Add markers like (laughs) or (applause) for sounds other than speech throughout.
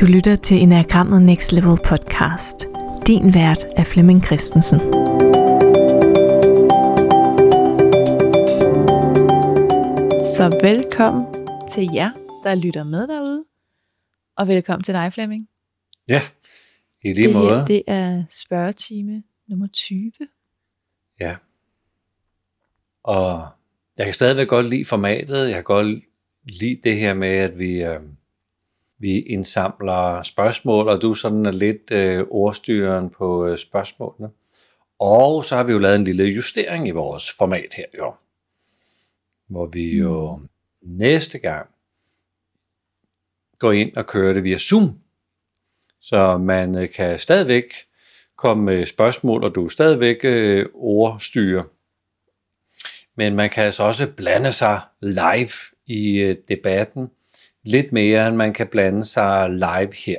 Du lytter til Enagrammet Next Level podcast. Din vært er Flemming Christensen. Så velkommen til jer, der lytter med derude. Og velkommen til dig, Flemming. Ja, i lige det måde. Her, det er spørgetime nummer 20. Ja. Og jeg kan stadigvæk godt lide formatet. Jeg kan godt lide det her med, at vi, øh, vi indsamler spørgsmål, og du sådan er lidt øh, ordstyren på øh, spørgsmålene. Og så har vi jo lavet en lille justering i vores format her, jo. Hvor vi jo mm. næste gang går ind og kører det via Zoom. Så man øh, kan stadigvæk komme med spørgsmål, og du stadigvæk øh, ordstyrer. Men man kan altså også blande sig live i øh, debatten, lidt mere end man kan blande sig live her.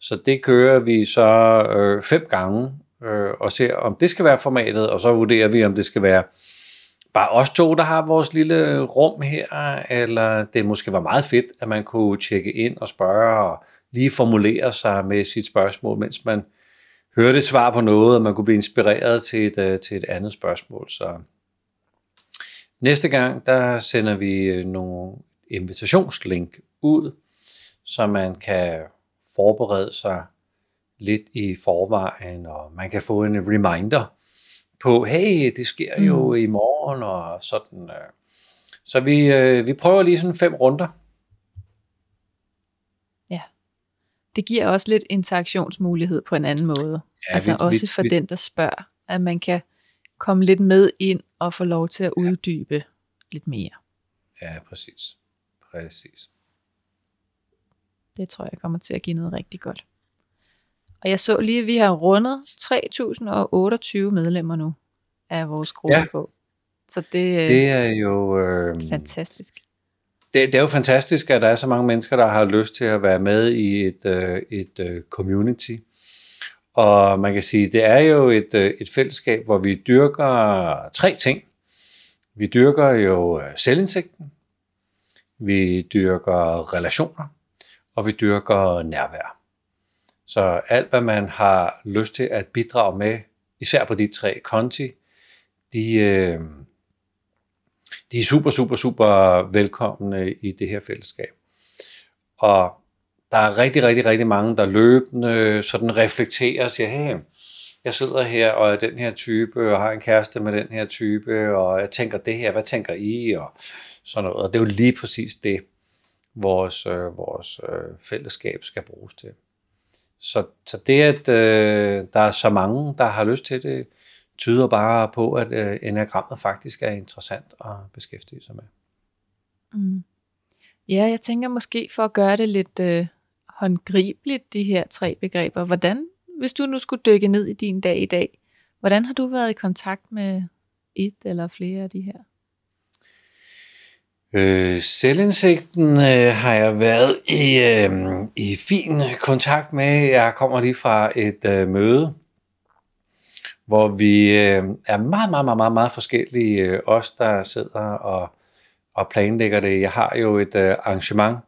Så det kører vi så øh, fem gange øh, og ser, om det skal være formatet, og så vurderer vi, om det skal være bare os to, der har vores lille rum her, eller det måske var meget fedt, at man kunne tjekke ind og spørge og lige formulere sig med sit spørgsmål, mens man hørte et svar på noget, og man kunne blive inspireret til et, øh, til et andet spørgsmål. Så næste gang, der sender vi øh, nogle invitationslink ud, så man kan forberede sig lidt i forvejen, og man kan få en reminder på, hey, det sker jo mm. i morgen, og sådan. Øh. Så vi, vi prøver lige sådan fem runder. Ja. Det giver også lidt interaktionsmulighed på en anden måde. Ja, altså vi, også for vi, den, der spørger, at man kan komme lidt med ind og få lov til at uddybe ja. lidt mere. Ja, præcis. Præcis. Det tror jeg kommer til at give noget rigtig godt. Og jeg så lige, at vi har rundet 3028 medlemmer nu af vores gruppe ja. på. Så det, det er jo øh, fantastisk. Det, det er jo fantastisk, at der er så mange mennesker, der har lyst til at være med i et, øh, et øh, community. Og man kan sige, det er jo et, øh, et fællesskab, hvor vi dyrker tre ting. Vi dyrker jo øh, selvindsigten, vi dyrker relationer, og vi dyrker nærvær. Så alt, hvad man har lyst til at bidrage med, især på de tre konti, de, øh, de er super, super, super velkomne i det her fællesskab. Og der er rigtig, rigtig, rigtig mange, der løbende sådan reflekterer og siger, hey, jeg sidder her og er den her type, og har en kæreste med den her type, og jeg tænker det her, hvad tænker I? Og sådan noget. Og det er jo lige præcis det, vores, øh, vores øh, fællesskab skal bruges til. Så, så det, at øh, der er så mange, der har lyst til det, tyder bare på, at øh, enagrammet faktisk er interessant at beskæftige sig med. Mm. Ja, jeg tænker måske for at gøre det lidt øh, håndgribeligt, de her tre begreber. Hvordan, hvis du nu skulle dykke ned i din dag i dag, hvordan har du været i kontakt med et eller flere af de her? Øh, selvindsigten øh, har jeg været i, øh, i fin kontakt med. Jeg kommer lige fra et øh, møde, hvor vi øh, er meget, meget, meget, meget, meget forskellige, øh, os der sidder og, og planlægger det. Jeg har jo et øh, arrangement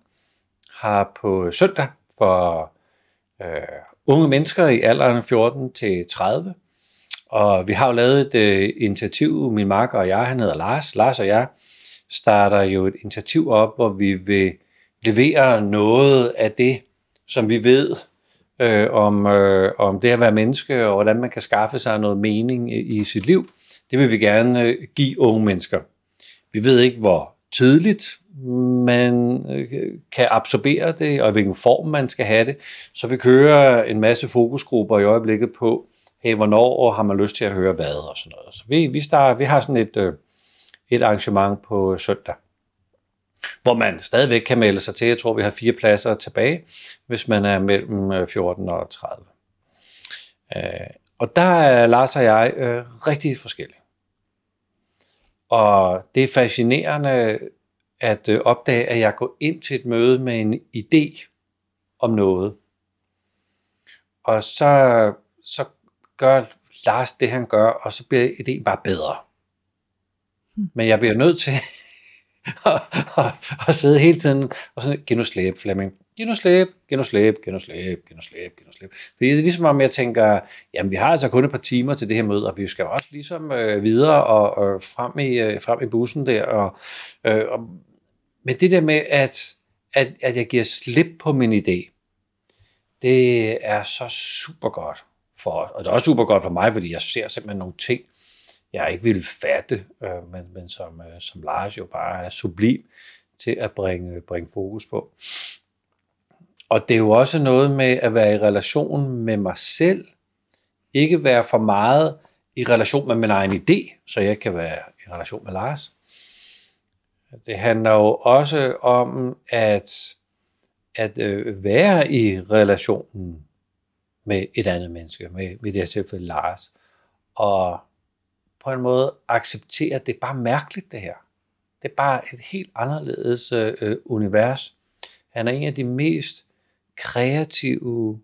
her på søndag for øh, unge mennesker i alderen 14 til 30. Og vi har jo lavet et øh, initiativ, min marker og jeg, han hedder Lars, Lars og jeg, starter jo et initiativ op, hvor vi vil levere noget af det, som vi ved øh, om, øh, om det at være menneske, og hvordan man kan skaffe sig noget mening i, i sit liv. Det vil vi gerne øh, give unge mennesker. Vi ved ikke, hvor tidligt man øh, kan absorbere det, og i hvilken form man skal have det. Så vi kører en masse fokusgrupper i øjeblikket på, hey, hvornår har man lyst til at høre hvad og sådan noget. Så vi, vi, starter, vi har sådan et, øh, et arrangement på søndag, hvor man stadigvæk kan melde sig til. Jeg tror, vi har fire pladser tilbage, hvis man er mellem øh, 14 og 30. Øh, og der er Lars og jeg øh, rigtig forskellige. Og det er fascinerende at øh, opdage, at jeg går ind til et møde med en idé om noget. Og så, så gør Lars det, han gør, og så bliver ideen bare bedre. Men jeg bliver nødt til (laughs) at, at, at sidde hele tiden og sådan, giv nu slæb, Flemming. Giv nu slæb, giv nu slæb, giv nu slæb, giv nu slæb, giv nu slæb. Fordi det er ligesom om, jeg tænker, jamen vi har altså kun et par timer til det her møde, og vi skal også ligesom øh, videre og, og frem, i, øh, frem i bussen der. Og, øh, og, men det der med, at, at, at jeg giver slip på min idé, det er så super godt for os. Og det er også super godt for mig, fordi jeg ser simpelthen nogle ting, jeg ikke ville fatte, øh, men, men som, øh, som Lars jo bare er sublim til at bringe, bringe fokus på. Og det er jo også noget med at være i relation med mig selv, ikke være for meget i relation med min egen idé, så jeg kan være i relation med Lars. Det handler jo også om at, at øh, være i relationen med et andet menneske, med, med det her tilfælde Lars, og på en måde acceptere, at det er bare mærkeligt det her. Det er bare et helt anderledes øh, univers. Han er en af de mest kreative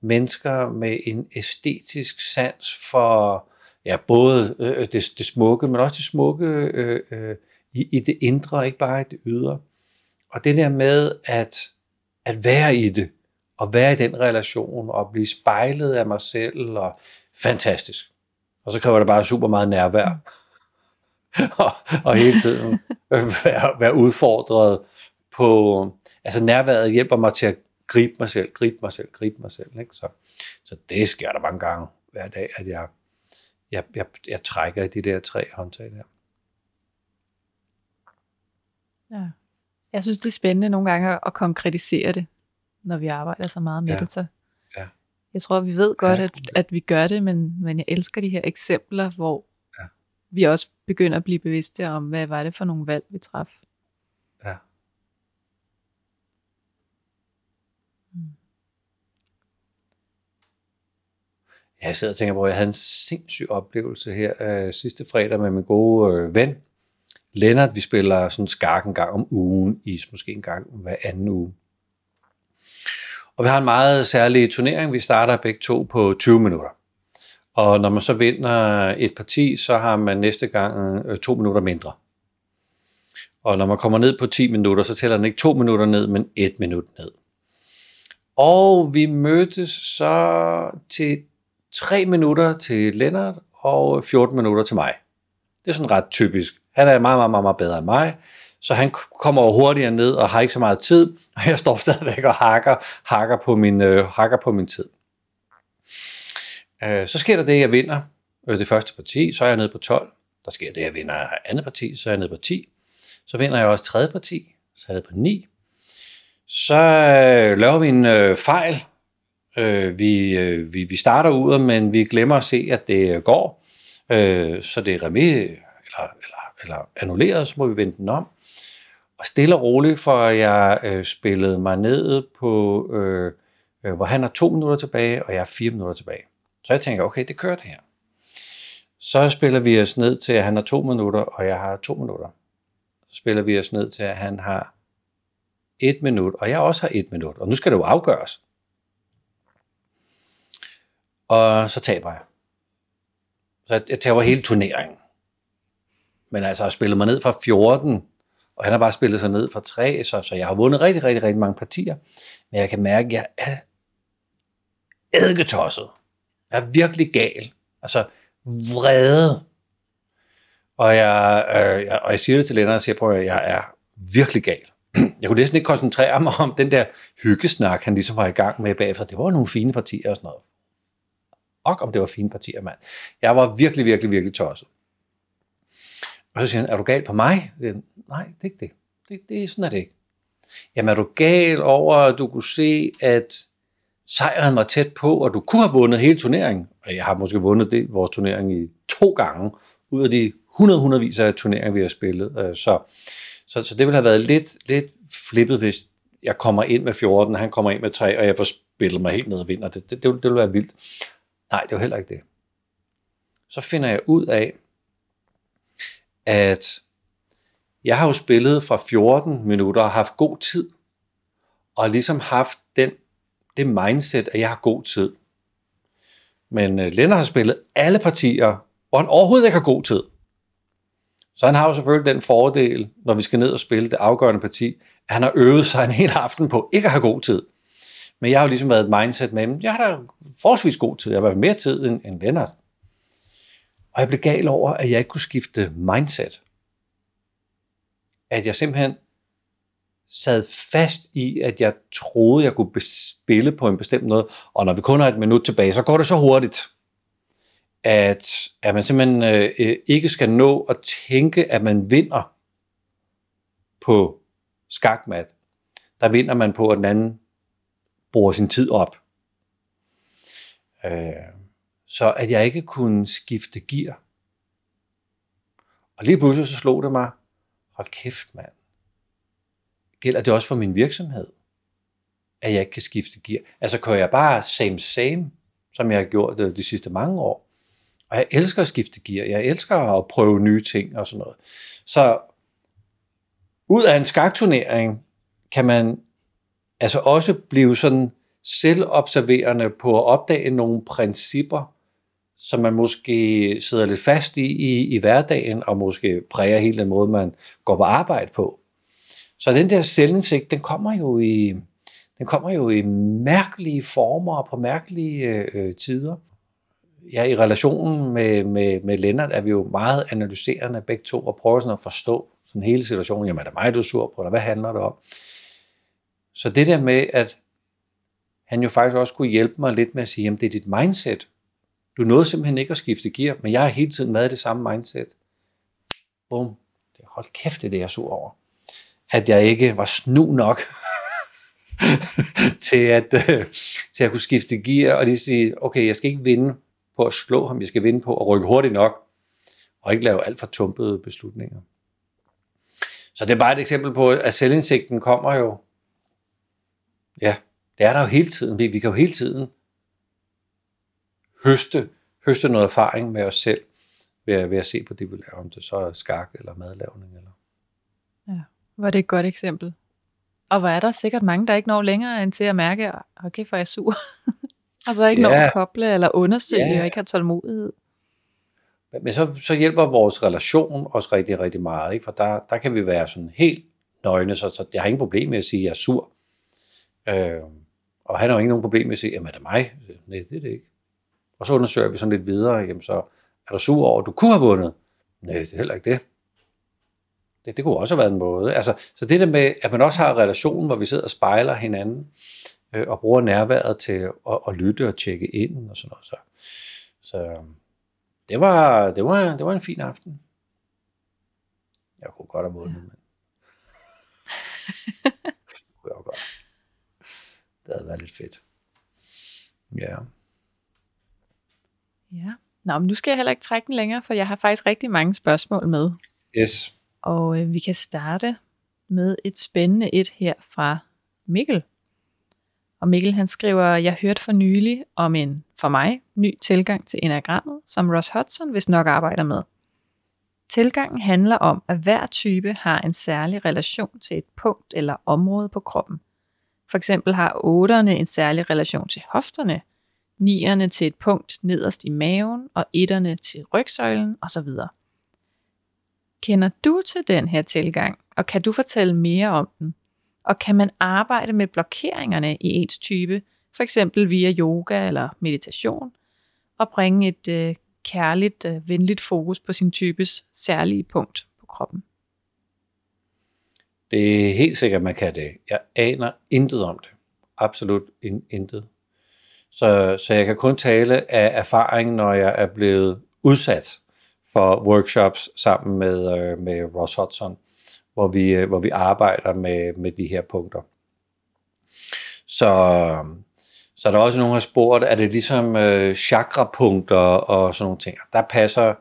mennesker med en æstetisk sans for ja, både øh, det, det smukke, men også det smukke øh, øh, i, i det indre, ikke bare i det ydre. Og det der med at, at være i det, og være i den relation, og blive spejlet af mig selv, og fantastisk. Og så kræver det bare super meget nærvær. (laughs) og, og hele tiden være, være udfordret på... Altså nærværet hjælper mig til at gribe mig selv, gribe mig selv, gribe mig selv. Ikke? Så, så det sker der mange gange hver dag, at jeg, jeg, jeg, jeg trækker i de der tre håndtag der. Ja. Jeg synes, det er spændende nogle gange at konkretisere det, når vi arbejder så meget med Ja. det. Så. Jeg tror, vi ved godt, Ja. at, at vi gør det, men, men jeg elsker de her eksempler, hvor Ja. vi også begynder at blive bevidste om, hvad var det for nogle valg, vi traf. Ja. Jeg sidder og tænker på, at jeg havde en sindssyg oplevelse her øh, sidste fredag med min gode øh, ven, Lennart. Vi spiller sådan skak en gang om ugen, is måske en gang hver anden uge. Og vi har en meget særlig turnering. Vi starter begge to på 20 minutter. Og når man så vinder et parti, så har man næste gang øh, to minutter mindre. Og når man kommer ned på 10 minutter, så tæller den ikke to minutter ned, men et minut ned. Og vi mødtes så til 3 minutter til Lennart og 14 minutter til mig. Det er sådan ret typisk. Han er meget, meget, meget, meget bedre end mig, så han kommer jo hurtigere ned og har ikke så meget tid, (laughs) og jeg står stadigvæk og hakker, hakker, på, min, øh, hakker på min tid. Øh, så sker der det, jeg vinder øh, det første parti, så er jeg nede på 12. Der sker det, jeg vinder andet parti, så er jeg nede på 10. Så vinder jeg også tredje parti, så er jeg på 9. Så øh, laver vi en øh, fejl. Øh, vi, øh, vi, vi starter ud, men vi glemmer at se, at det øh, går. Øh, så det er remis, eller, eller, eller annulleret, så må vi vende den om. Og stille og roligt, for jeg øh, spillede mig ned på, øh, øh, hvor han har to minutter tilbage, og jeg har fire minutter tilbage. Så jeg tænker, okay, det kører det her. Så spiller vi os ned til, at han har to minutter, og jeg har to minutter. Så spiller vi os ned til, at han har et minut, og jeg også har et minut. Og nu skal det jo afgøres. Og så taber jeg. Så jeg, taber hele turneringen. Men altså, jeg spillet mig ned fra 14, og han har bare spillet sig ned fra tre, så, så jeg har vundet rigtig, rigtig, rigtig mange partier. Men jeg kan mærke, at jeg er eddiketosset. Jeg er virkelig gal. Altså, vrede. Og jeg, øh, jeg, og jeg siger det til Lennart og siger på, at jeg er virkelig gal. (clears throat) Jeg kunne næsten ikke koncentrere mig om den der hyggesnak, han ligesom var i gang med bagefter. Det var nogle fine partier og sådan noget. Og om det var fine partier, mand. Jeg var virkelig, virkelig, virkelig tosset. Og så siger han, er du gal på mig? Jeg siger, Nej, det er ikke det. det. Det sådan er det ikke. Jamen er du gal over, at du kunne se, at sejren var tæt på, og du kunne have vundet hele turneringen. Og jeg har måske vundet det, vores turnering i to gange, ud af de 100 hundredvis af turneringer, vi har spillet. Øh, så, så, så det ville have været lidt, lidt flippet, hvis jeg kommer ind med 14, han kommer ind med 3, og jeg får spillet mig helt ned og vinder. Det, det, det, ville, det ville være vildt. Nej, det var heller ikke det. Så finder jeg ud af, at jeg har jo spillet fra 14 minutter og haft god tid, og ligesom haft den, det mindset, at jeg har god tid. Men øh, Lennart har spillet alle partier, hvor han overhovedet ikke har god tid. Så han har jo selvfølgelig den fordel, når vi skal ned og spille det afgørende parti, at han har øvet sig en hel aften på ikke at have god tid. Men jeg har jo ligesom været et mindset med, at jeg har da forholdsvis god tid. Jeg har været mere tid end, end Lennart. Og jeg blev gal over, at jeg ikke kunne skifte mindset. At jeg simpelthen sad fast i, at jeg troede, jeg kunne spille på en bestemt måde. Og når vi kun har et minut tilbage, så går det så hurtigt, at, at man simpelthen øh, øh ikke skal nå at tænke, at man vinder på skakmat. Der vinder man på, at den anden bruger sin tid op. Øh, så at jeg ikke kunne skifte gear. Og lige pludselig så slog det mig, hold kæft mand, gælder det også for min virksomhed, at jeg ikke kan skifte gear. Altså kører jeg bare same same, som jeg har gjort det de sidste mange år. Og jeg elsker at skifte gear, jeg elsker at prøve nye ting og sådan noget. Så ud af en skakturnering kan man altså også blive sådan selvobserverende på at opdage nogle principper, som man måske sidder lidt fast i, i i hverdagen, og måske præger hele den måde, man går på arbejde på. Så den der selvindsigt, den kommer jo i, den kommer jo i mærkelige former og på mærkelige øh, øh, tider. Ja, i relationen med, med, med Lennart er vi jo meget analyserende begge to, og prøver sådan at forstå sådan hele situationen. Jamen, er det mig, du er sur på, eller hvad handler det om? Så det der med, at han jo faktisk også kunne hjælpe mig lidt med at sige, jamen det er dit mindset. Du nåede simpelthen ikke at skifte gear, men jeg har hele tiden været i det samme mindset. Bum. Det hold kæft, det er det, jeg så sur over. At jeg ikke var snu nok (laughs) til, at, øh, til at kunne skifte gear, og lige sige, okay, jeg skal ikke vinde på at slå ham, jeg skal vinde på at rykke hurtigt nok, og ikke lave alt for tumpede beslutninger. Så det er bare et eksempel på, at selvindsigten kommer jo, ja, det er der jo hele tiden. Vi, vi kan jo hele tiden høste, høste noget erfaring med os selv ved, ved at se på det, vi laver, om det så er skak eller madlavning. Eller. Ja, var det et godt eksempel. Og hvor er der sikkert mange, der ikke når længere end til at mærke, okay, for jeg er sur. (laughs) altså ikke ja. når at koble eller undersøge ja. og ikke har tålmodighed. Men så, så hjælper vores relation os rigtig, rigtig meget, ikke? for der, der kan vi være sådan helt nøgne, så, så jeg har ingen problem med at sige, at jeg er sur. Øh, og han har jo ikke nogen problem med at sige, jamen er det mig? Nej, det er det ikke. Og så undersøger vi sådan lidt videre, jamen så er du sur over, at du kunne have vundet? Nej, det er heller ikke det. Det, det kunne også have været en måde. Altså, så det der med, at man også har en relation, hvor vi sidder og spejler hinanden, øh, og bruger nærværet til at, at lytte og tjekke ind og sådan noget. Så, så det, var, det, var, det var en fin aften. Jeg kunne godt have vundet, ja. men (laughs) det kunne jeg godt. Det havde været lidt fedt. Ja. Ja. Nå, men nu skal jeg heller ikke trække den længere, for jeg har faktisk rigtig mange spørgsmål med. Yes. Og øh, vi kan starte med et spændende et her fra Mikkel. Og Mikkel han skriver, jeg hørte for nylig om en, for mig, ny tilgang til enagrammet, som Ross Hudson vist nok arbejder med. Tilgangen handler om, at hver type har en særlig relation til et punkt eller område på kroppen. For eksempel har otterne en særlig relation til hofterne, nierne til et punkt nederst i maven og etterne til rygsøjlen osv. Kender du til den her tilgang, og kan du fortælle mere om den? Og kan man arbejde med blokeringerne i ens type, for eksempel via yoga eller meditation, og bringe et øh, kærligt, øh, venligt fokus på sin types særlige punkt på kroppen? Det er helt sikkert, man kan det. Jeg aner intet om det. Absolut intet. Så, så jeg kan kun tale af erfaring, når jeg er blevet udsat for workshops sammen med, øh, med Ross Hudson, hvor vi, øh, hvor vi arbejder med, med de her punkter. Så, så er der også nogen, der har spurgt, er det ligesom øh, chakra-punkter og sådan nogle ting. Der passer,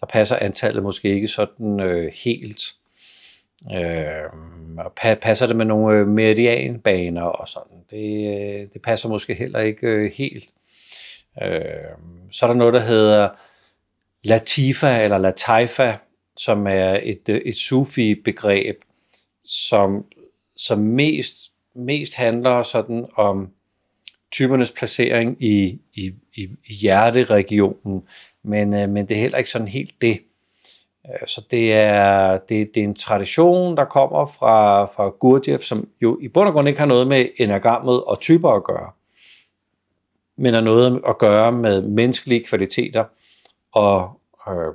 der passer antallet måske ikke sådan øh, helt. Øh, og passer det med nogle øh, meridianbaner og sådan. Det, øh, det passer måske heller ikke øh, helt. Øh, så er der noget, der hedder Latifa eller Lataifa, som er et, øh, et sufi-begreb, som, som mest, mest handler sådan om typernes placering i, i, i, i hjerteregionen, men, øh, men det er heller ikke sådan helt det. Øh, så det er, det, det er en tradition, der kommer fra, fra Gurdjieff, som jo i bund og grund ikke har noget med enagrammet og typer at gøre, men har noget at gøre med menneskelige kvaliteter og øh,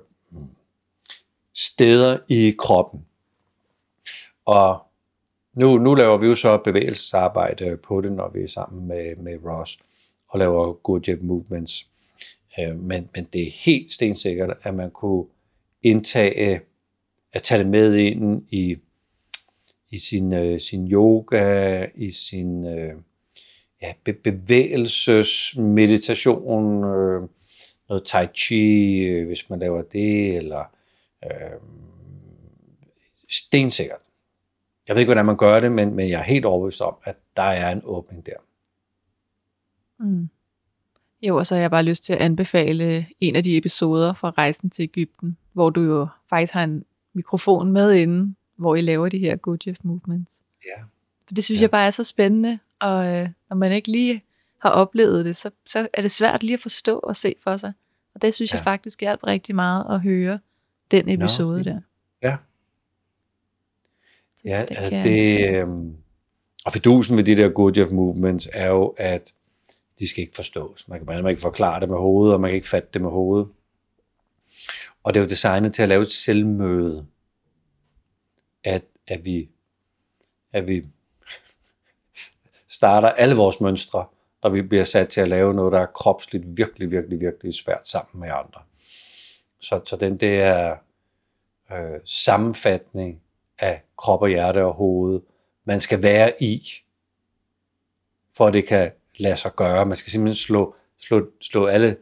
steder i kroppen. Og nu, nu laver vi jo så bevægelsesarbejde på det, når vi er sammen med, med Ross og laver Gurdjieff Movements. Øh, men, men det er helt stensikkert, at man kunne indtage, at tage det med ind i, i sin, øh, sin yoga, i sin øh, ja, be, bevægelsesmeditation, øh, noget tai chi, øh, hvis man laver det, eller øh, stensikkert. Jeg ved ikke, hvordan man gør det, men, men jeg er helt overbevist om, at der er en åbning der. Mm. Jo, og så har jeg bare lyst til at anbefale en af de episoder fra Rejsen til Ægypten, hvor du jo faktisk har en mikrofon med inde, hvor I laver de her Gurdjieff movements. Ja. For det synes Ja. jeg bare er så spændende, og øh, når man ikke lige har oplevet det, så, så er det svært lige at forstå og se for sig. Og det synes ja. Jeg faktisk hjalp rigtig meget at høre den episode fint. der. Ja. Så Ja, den altså det, øhm, og fidusen ved de der Gurdjieff movements er jo, at de skal ikke forstås. Man kan man ikke forklare det med hovedet, og man kan ikke fatte det med hovedet. Og det er jo designet til at lave et selvmøde. At, at vi, at vi starter alle vores mønstre, når vi bliver sat til at lave noget, der er kropsligt virkelig, virkelig, virkelig svært sammen med andre. Så, så den der øh, sammenfatning af krop og hjerte og hoved, man skal være i, for at det kan lade sig gøre. Man skal simpelthen slå, slå, slå alle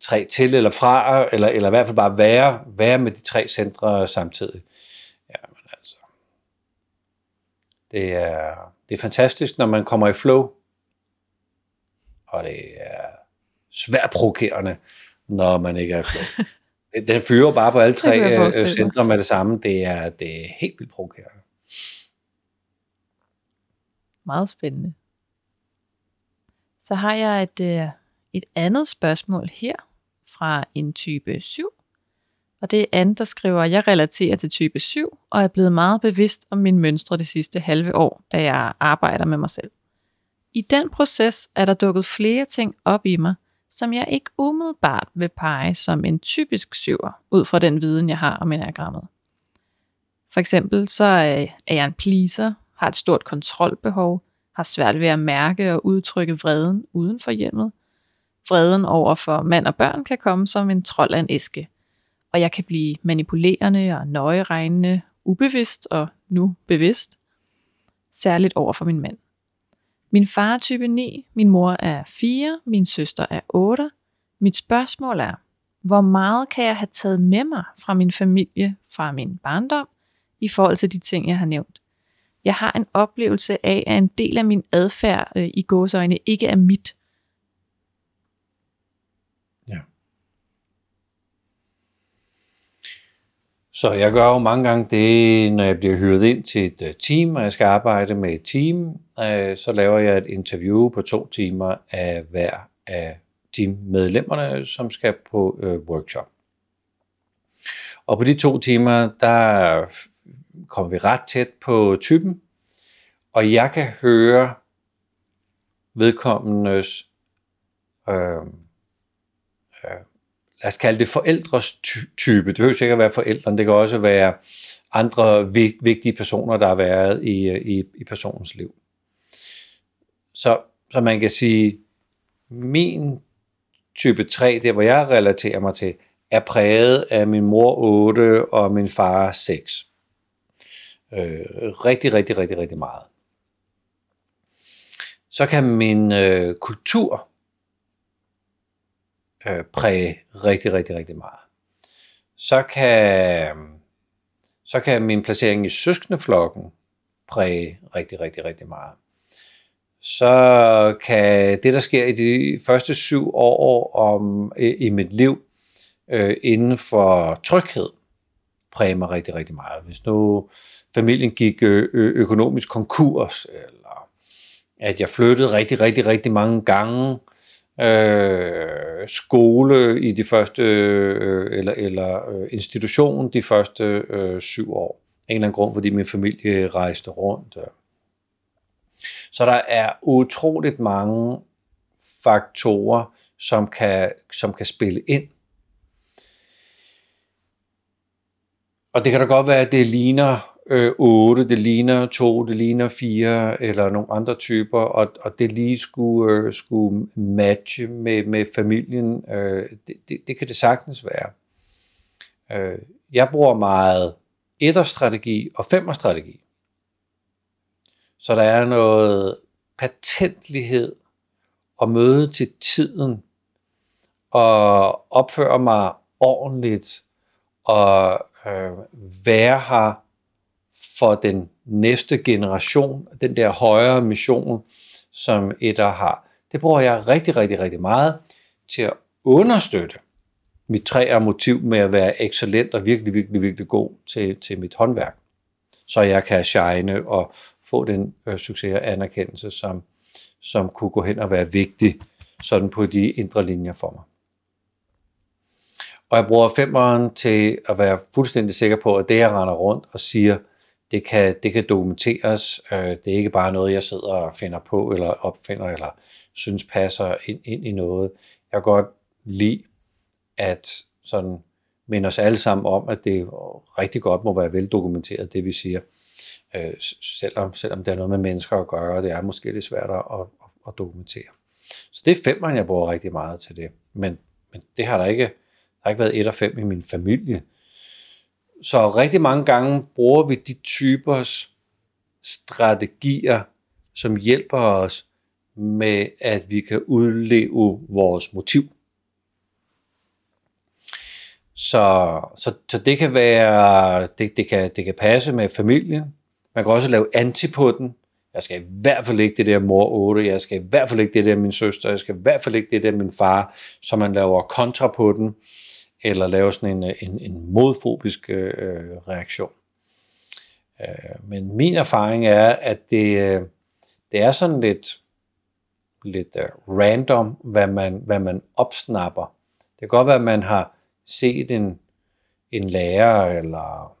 tre til eller fra, eller, eller i hvert fald bare være, være med de tre centre samtidig. Jamen altså, det er, det er fantastisk, når man kommer i flow, og det er svært provokerende, når man ikke er i flow. (laughs) Den fyrer bare på alle tre øh, centre med det samme. Det er, det er helt vildt provokerende. Meget spændende. Så har jeg et, øh, et andet spørgsmål her fra en type 7. Og det er Anne, der skriver, jeg relaterer til type 7 og er blevet meget bevidst om mine mønstre det sidste halve år, da jeg arbejder med mig selv. I den proces er der dukket flere ting op i mig, som jeg ikke umiddelbart vil pege som en typisk syver, ud fra den viden, jeg har om enagrammet. For eksempel så øh, er jeg en pleaser, har et stort kontrolbehov, har svært ved at mærke og udtrykke vreden uden for hjemmet. Vreden over for mand og børn kan komme som en trold af en æske. Og jeg kan blive manipulerende og nøjeregnende, ubevidst og nu bevidst. Særligt over for min mand. Min far er type 9, min mor er 4, min søster er 8. Mit spørgsmål er, hvor meget kan jeg have taget med mig fra min familie, fra min barndom, i forhold til de ting, jeg har nævnt? Jeg har en oplevelse af, at en del af min adfærd øh, i gåsøjne ikke er mit. Ja. Så jeg gør jo mange gange det, når jeg bliver hyret ind til et øh, team, og jeg skal arbejde med et team, øh, så laver jeg et interview på to timer af hver af teammedlemmerne, som skal på øh, workshop. Og på de to timer, der kommer vi ret tæt på typen, og jeg kan høre vedkommendes øhm, øh, lad os kalde det forældres type. Det behøver sikkert at være forældrene, det kan også være andre vigtige personer, der har været i, i, i personens liv. Så, så man kan sige, min type 3, det hvor jeg relaterer mig til, er præget af min mor 8 og min far 6. Øh, rigtig, rigtig, rigtig, rigtig meget. Så kan min øh, kultur øh, præge rigtig, rigtig, rigtig meget. Så kan, så kan min placering i søskendeflokken præge rigtig, rigtig, rigtig meget. Så kan det, der sker i de første syv år om, i, i mit liv, øh, inden for tryghed, præge mig rigtig, rigtig meget. Hvis nu familien gik økonomisk konkurs, eller at jeg flyttede rigtig, rigtig, rigtig mange gange, øh, skole i de første, øh, eller, eller øh, institution de første øh, syv år. En eller anden grund, fordi min familie rejste rundt. Så der er utroligt mange faktorer, som kan, som kan spille ind. Og det kan da godt være, at det ligner øh, 8, det ligner 2, det ligner 4, eller nogle andre typer, og, og det lige skulle, øh, skulle matche med, med familien, øh, det, det, det kan det sagtens være. Øh, jeg bruger meget etterstrategi og femmerstrategi. Så der er noget patentlighed og møde til tiden og opføre mig ordentligt og øh, være her for den næste generation, den der højere mission, som etter har. Det bruger jeg rigtig, rigtig, rigtig meget til at understøtte mit træer motiv med at være excellent og virkelig, virkelig, virkelig god til, til mit håndværk. Så jeg kan shine og få den øh, succes og anerkendelse, som, som kunne gå hen og være vigtig sådan på de indre linjer for mig. Og jeg bruger femeren til at være fuldstændig sikker på, at det jeg render rundt og siger, det kan, det kan dokumenteres. Øh, det er ikke bare noget, jeg sidder og finder på, eller opfinder, eller synes passer ind, ind i noget. Jeg kan godt lide at sådan minde os alle sammen om, at det rigtig godt må være veldokumenteret, det vi siger. Øh, selvom, selvom det er noget med mennesker at gøre, og det er måske lidt svært at, at, at dokumentere. Så det er femmeren, jeg bruger rigtig meget til det. Men, men det har der ikke, der har ikke været et og fem i min familie. Så rigtig mange gange bruger vi de typers strategier, som hjælper os med, at vi kan udleve vores motiv. Så, så, så det kan være, det, det, kan, det kan passe med familien. Man kan også lave anti på den. Jeg skal i hvert fald ikke det der mor 8, jeg skal i hvert fald ikke det der min søster, jeg skal i hvert fald ikke det der min far, så man laver kontra på den eller lave sådan en, en, en modfobisk øh, reaktion. Øh, men min erfaring er, at det, øh, det er sådan lidt, lidt uh, random, hvad man, hvad man opsnapper. Det kan godt være, at man har set en, en lærer, eller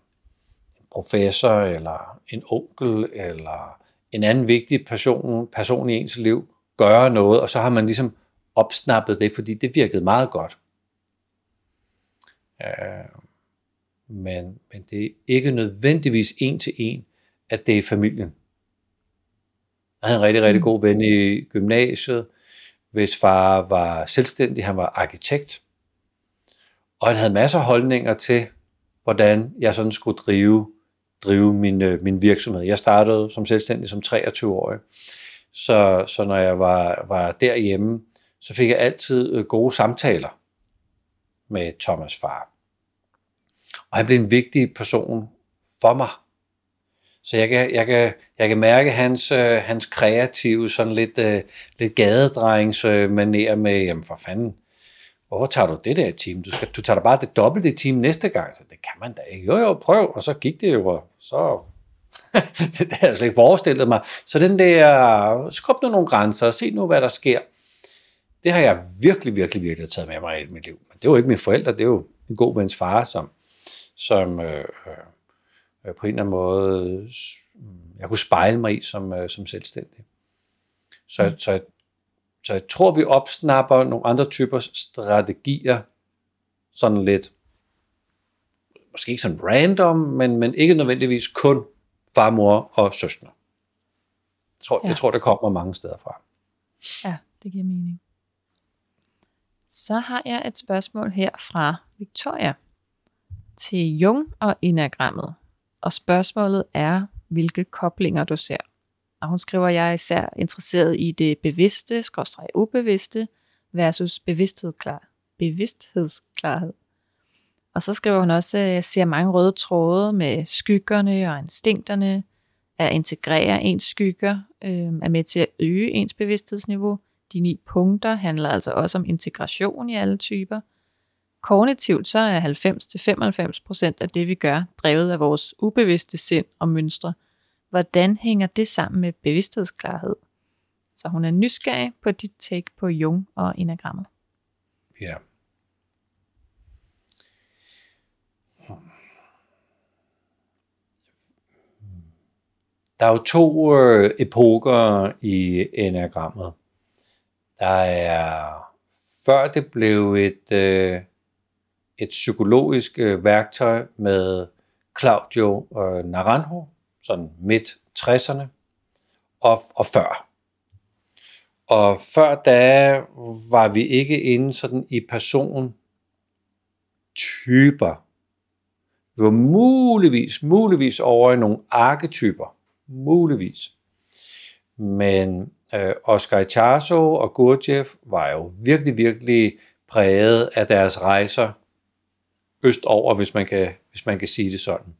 en professor, eller en onkel, eller en anden vigtig person, person i ens liv gøre noget, og så har man ligesom opsnappet det, fordi det virkede meget godt. Øh, men, men det er ikke nødvendigvis en til en, at det er familien. Jeg havde en rigtig, rigtig mm. god ven i gymnasiet, hvis far var selvstændig, han var arkitekt, og han havde masser af holdninger til, hvordan jeg sådan skulle drive, drive min, øh, min virksomhed. Jeg startede som selvstændig som 23-årig, så, så når jeg var, var derhjemme, så fik jeg altid øh, gode samtaler med Thomas far. Og han blev en vigtig person for mig. Så jeg kan, jeg kan, jeg kan mærke hans, øh, hans kreative, sådan lidt, øh, lidt gadedrengsmaner øh, med, jamen for fanden, hvorfor tager du det der team? Du, skal, du tager da bare det dobbelte team næste gang. Så det kan man da ikke. Jo, jo, prøv. Og så gik det jo, og så... (laughs) det havde jeg slet ikke forestillet mig. Så den der, skub nu nogle grænser, og se nu, hvad der sker. Det har jeg virkelig, virkelig, virkelig taget med mig i mit liv. Men det var ikke mine forældre, det er jo en god vens far, som, som øh, øh, på en eller anden måde jeg kunne spejle mig i som, øh, som selvstændig. Så, mm. så, så jeg tror, vi opsnapper nogle andre typer strategier, sådan lidt, måske ikke sådan random, men, men ikke nødvendigvis kun far, mor og søster. Jeg tror, ja. jeg tror, det kommer mange steder fra. Ja, det giver mening. Så har jeg et spørgsmål her fra Victoria til Jung og enagrammet. Og spørgsmålet er, hvilke koblinger du ser. Og hun skriver, at jeg er især interesseret i det bevidste, skråstrej ubevidste, versus bevidsthedsklar, bevidsthedsklarhed. Og så skriver hun også, at jeg ser mange røde tråde med skyggerne og instinkterne, at integrere ens skygger, øh, er med til at øge ens bevidsthedsniveau. De ni punkter handler altså også om integration i alle typer. Kognitivt så er 90-95% af det, vi gør, drevet af vores ubevidste sind og mønstre. Hvordan hænger det sammen med bevidsthedsklarhed? Så hun er nysgerrig på dit take på Jung og enagrammet. Ja. Der er jo to øh, epoker i enagrammet. Der er før det blev et, øh, et psykologisk øh, værktøj med Claudio øh, Naranjo, sådan midt 60'erne, og, og før. Og før da var vi ikke inde sådan i person typer. Vi var muligvis, muligvis over i nogle arketyper. Muligvis. Men øh, Oscar Itarso og Gurdjieff var jo virkelig, virkelig præget af deres rejser østover, hvis man kan, hvis man kan sige det sådan.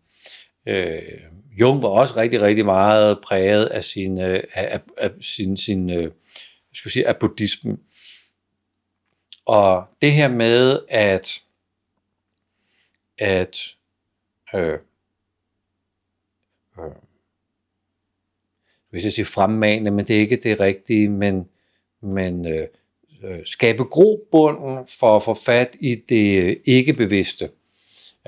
Øh, Jung var også rigtig, rigtig meget præget af sin, øh, af, af, af sin, sin øh, skal sige, af buddhismen. Og det her med, at, at øh, øh, hvis jeg siger fremmane, men det er ikke det rigtige, men, men øh, øh, skabe grobunden for at få fat i det ikke-bevidste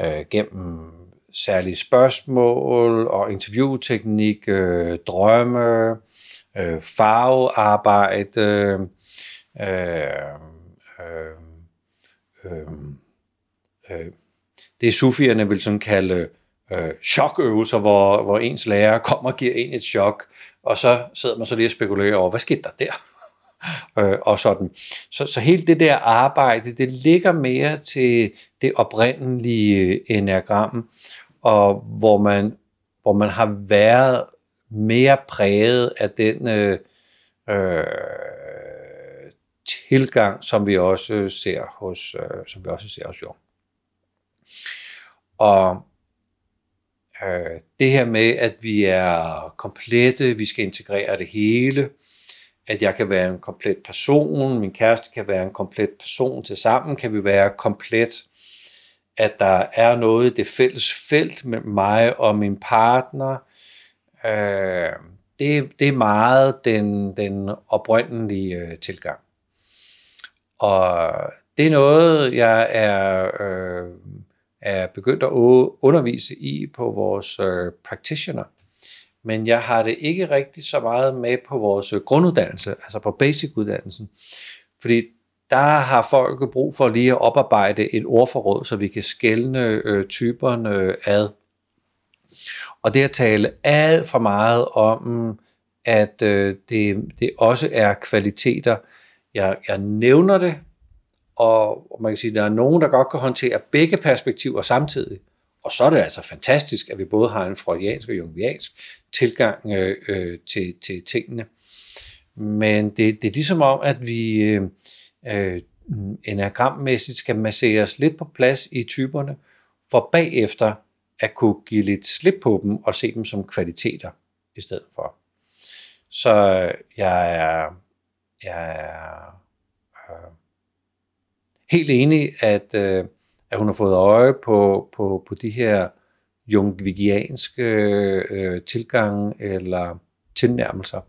øh, gennem særlige spørgsmål og interviewteknik, øh, drømme, øh, farvearbejde, øh, øh, øh, øh, det sufierne vil sådan kalde øh, chokøvelser, hvor, hvor ens lærer kommer og giver en et chok, og så sidder man så lige og spekulerer over, hvad skete der der? (laughs) øh, og sådan. Så, så hele det der arbejde, det ligger mere til det oprindelige øh, enagram, og hvor man, hvor man har været mere præget af den øh, øh, tilgang, som vi også ser hos, øh, som vi også ser hos Jung. Og øh, det her med, at vi er komplette, vi skal integrere det hele, at jeg kan være en komplet person, min kæreste kan være en komplet person, til sammen kan vi være komplet, at der er noget i det fælles felt med mig og min partner, øh, det, det er meget den, den oprindelige øh, tilgang. Og det er noget, jeg er, øh, er begyndt at undervise i på vores øh, practitioner. Men jeg har det ikke rigtig så meget med på vores øh, grunduddannelse, altså på basic-uddannelsen. Fordi der har folk brug for lige at oparbejde et ordforråd, så vi kan skælne øh, typerne øh, ad. Og det at tale alt for meget om, at øh, det, det også er kvaliteter. Jeg, jeg nævner det, og man kan sige, at der er nogen, der godt kan håndtere begge perspektiver samtidig. Og så er det altså fantastisk, at vi både har en freudiansk og jungiansk tilgang øh, øh, til, til tingene. Men det, det er ligesom om, at vi øh, øh enagrammæssigt skal masseres lidt på plads i typerne, for bagefter at kunne give lidt slip på dem og se dem som kvaliteter i stedet for. Så jeg er, jeg er helt enig, at, øh, at hun har fået øje på, på, på de her jungvigianske øh, tilgange eller tilnærmelser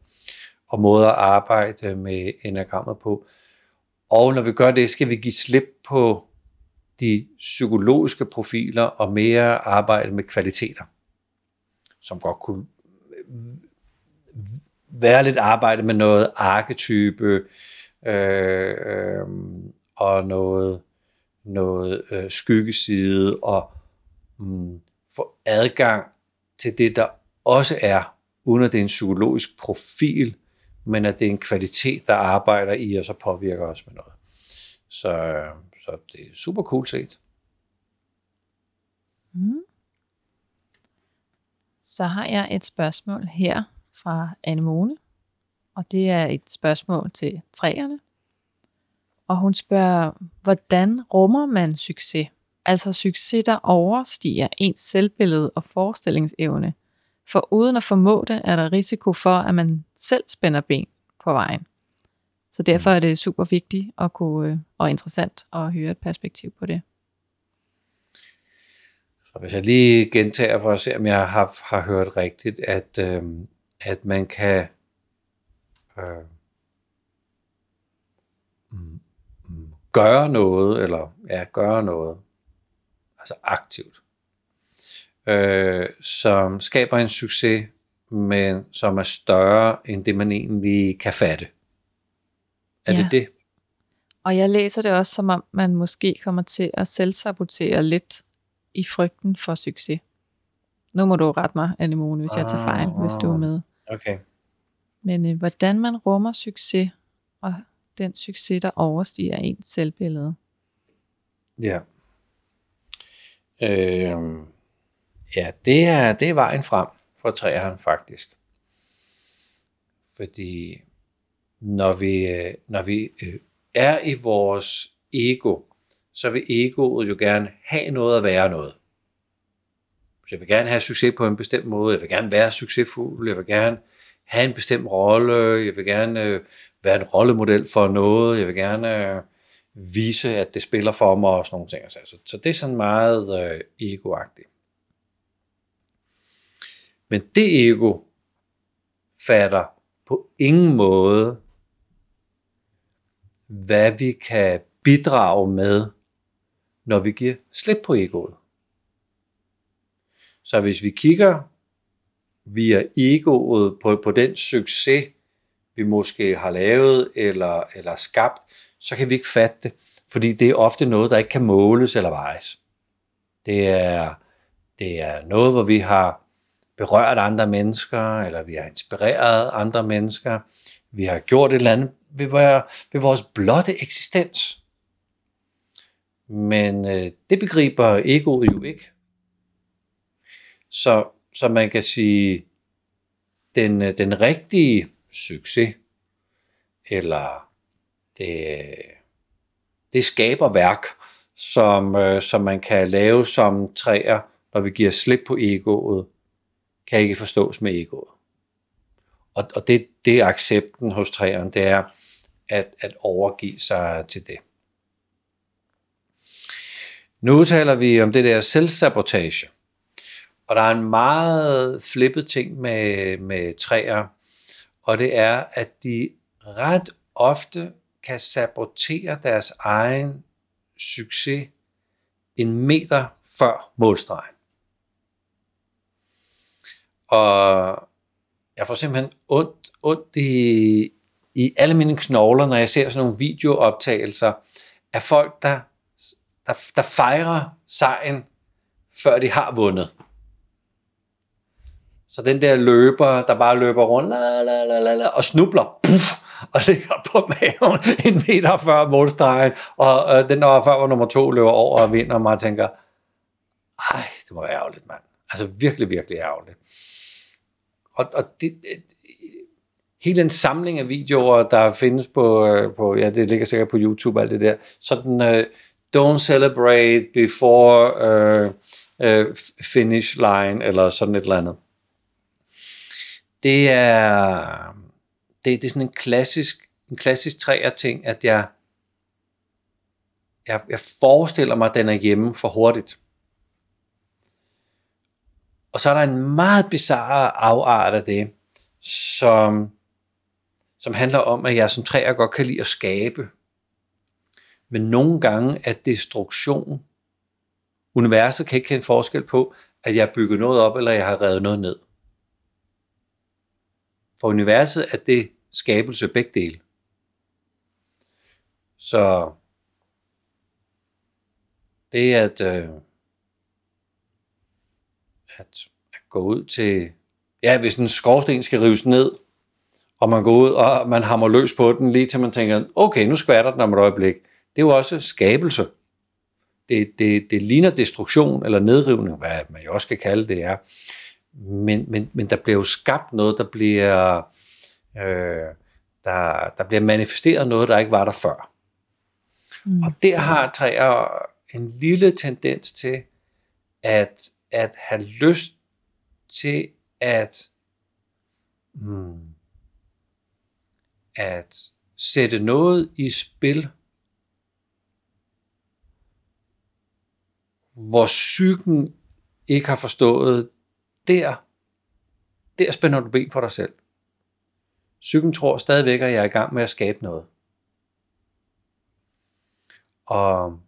og måder at arbejde med enagrammet på. Og når vi gør det, skal vi give slip på de psykologiske profiler og mere arbejde med kvaliteter, som godt kunne være lidt arbejde med noget arketype øh, øh, og noget, noget øh, skyggeside og mm, få adgang til det, der også er, uden at det er en psykologisk profil, men at det er en kvalitet, der arbejder i og så påvirker os med noget. Så, så det er super cool set. Mm. Så har jeg et spørgsmål her fra Anemone, og det er et spørgsmål til træerne. Og hun spørger, hvordan rummer man succes? Altså succes, der overstiger ens selvbillede og forestillingsevne. For uden at formå det, er der risiko for, at man selv spænder ben på vejen. Så derfor er det super vigtigt at kunne, øh, og interessant at høre et perspektiv på det. Så hvis jeg lige gentager for at se, om jeg har, har hørt rigtigt, at, øh, at man kan øh, mm, mm, gøre noget, eller ja, gøre noget, altså aktivt, øh, som skaber en succes, men som er større end det, man egentlig kan fatte. Er ja. det det? Og jeg læser det også som om, man måske kommer til at selvsabotere lidt i frygten for succes. Nu må du rette mig, Anemone, hvis jeg tager fejl, hvis du er med. Okay. Men øh, hvordan man rummer succes, og den succes, der overstiger ens selvbillede. Ja. Øh, ja, det er, det er vejen frem for træerne faktisk. Fordi når vi, øh, når vi øh, er i vores ego, så vil egoet jo gerne have noget at være noget. Jeg vil gerne have succes på en bestemt måde, jeg vil gerne være succesfuld, jeg vil gerne have en bestemt rolle, jeg vil gerne øh, være en rollemodel for noget, jeg vil gerne øh, vise, at det spiller for mig og sådan nogle ting. Så, så det er sådan meget øh, egoagtigt. Men det ego fatter på ingen måde, hvad vi kan bidrage med, når vi giver slip på egoet. Så hvis vi kigger via egoet på, på den succes, vi måske har lavet eller, eller skabt, så kan vi ikke fatte det, fordi det er ofte noget, der ikke kan måles eller vejes. Det er, det er noget, hvor vi har berørt andre mennesker, eller vi har inspireret andre mennesker, vi har gjort et eller andet ved, ved vores blotte eksistens. Men øh, det begriber egoet jo ikke. Så, så man kan sige, den, øh, den rigtige succes, eller det, det skaber værk, som, øh, som man kan lave som træer, når vi giver slip på egoet, kan ikke forstås med egoet. Og, og det, det er accepten hos træerne, det er at, at overgive sig til det. Nu taler vi om det der selvsabotage. Og der er en meget flippet ting med, med træer, og det er, at de ret ofte kan sabotere deres egen succes en meter før målstregen. Og jeg får simpelthen ondt, ondt i, i alle mine knogler, når jeg ser sådan nogle videooptagelser af folk, der, der, der fejrer sejren, før de har vundet. Så den der løber, der bare løber rundt la, la, la, la, la, og snubler, puff, og ligger på maven (laughs) en meter før målstregen, og øh, den der var før var nummer to løber over og vinder, og man tænker, ej, det må være ærgerligt, mand. Altså virkelig, virkelig ærgerligt. Og, og det, hele en samling af videoer, der findes på, øh, på ja, det ligger sikkert på YouTube, alt det der, sådan, øh, don't celebrate before øh, øh, finish line, eller sådan et eller andet. Det er, det, det er sådan en klassisk, en klassisk træer ting, at jeg, jeg, jeg forestiller mig, at den er hjemme for hurtigt. Og så er der en meget bizarre afart af det, som som handler om, at jeg som træer godt kan lide at skabe. Men nogle gange er destruktion. Universet kan ikke kende forskel på, at jeg bygger noget op, eller jeg har revet noget ned. For universet er det skabelse begge dele. Så det er at, øh, at, at gå ud til, ja, hvis en skorsten skal rives ned, og man går ud, og man hammer løs på den, lige til man tænker, okay, nu skvatter den om et øjeblik. Det er jo også skabelse. Det, det, det ligner destruktion eller nedrivning, hvad man jo også kan kalde det er. Men, men, men der bliver jo skabt noget, der bliver, øh, der, der bliver manifesteret noget, der ikke var der før. Mm. Og der har træer en lille tendens til at, at have lyst til at hmm, at sætte noget i spil, hvor psyken ikke har forstået, der, der spænder du ben for dig selv. Psyken tror stadigvæk, at jeg er i gang med at skabe noget. Og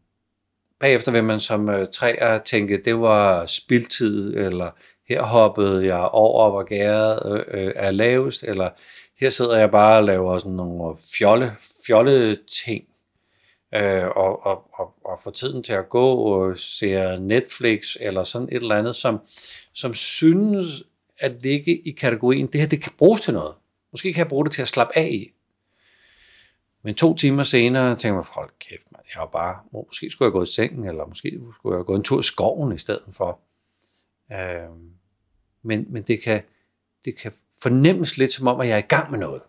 bagefter vil man som øh, træer tænke, det var spildtid, eller her hoppede jeg over, hvor gæret øh, øh, er lavest, eller her sidder jeg bare og laver sådan nogle fjolle, fjolle ting, øh, og, og, og, og får tiden til at gå og ser Netflix, eller sådan et eller andet, som, som synes at ligge i kategorien, det her det kan bruges til noget. Måske kan jeg bruge det til at slappe af i. Men to timer senere tænker jeg, hold kæft, man, jeg var bare, måske skulle jeg gå i sengen, eller måske skulle jeg gå en tur i skoven i stedet for. Øh, men, men det kan, det kan fornemmes lidt som om, at jeg er i gang med noget.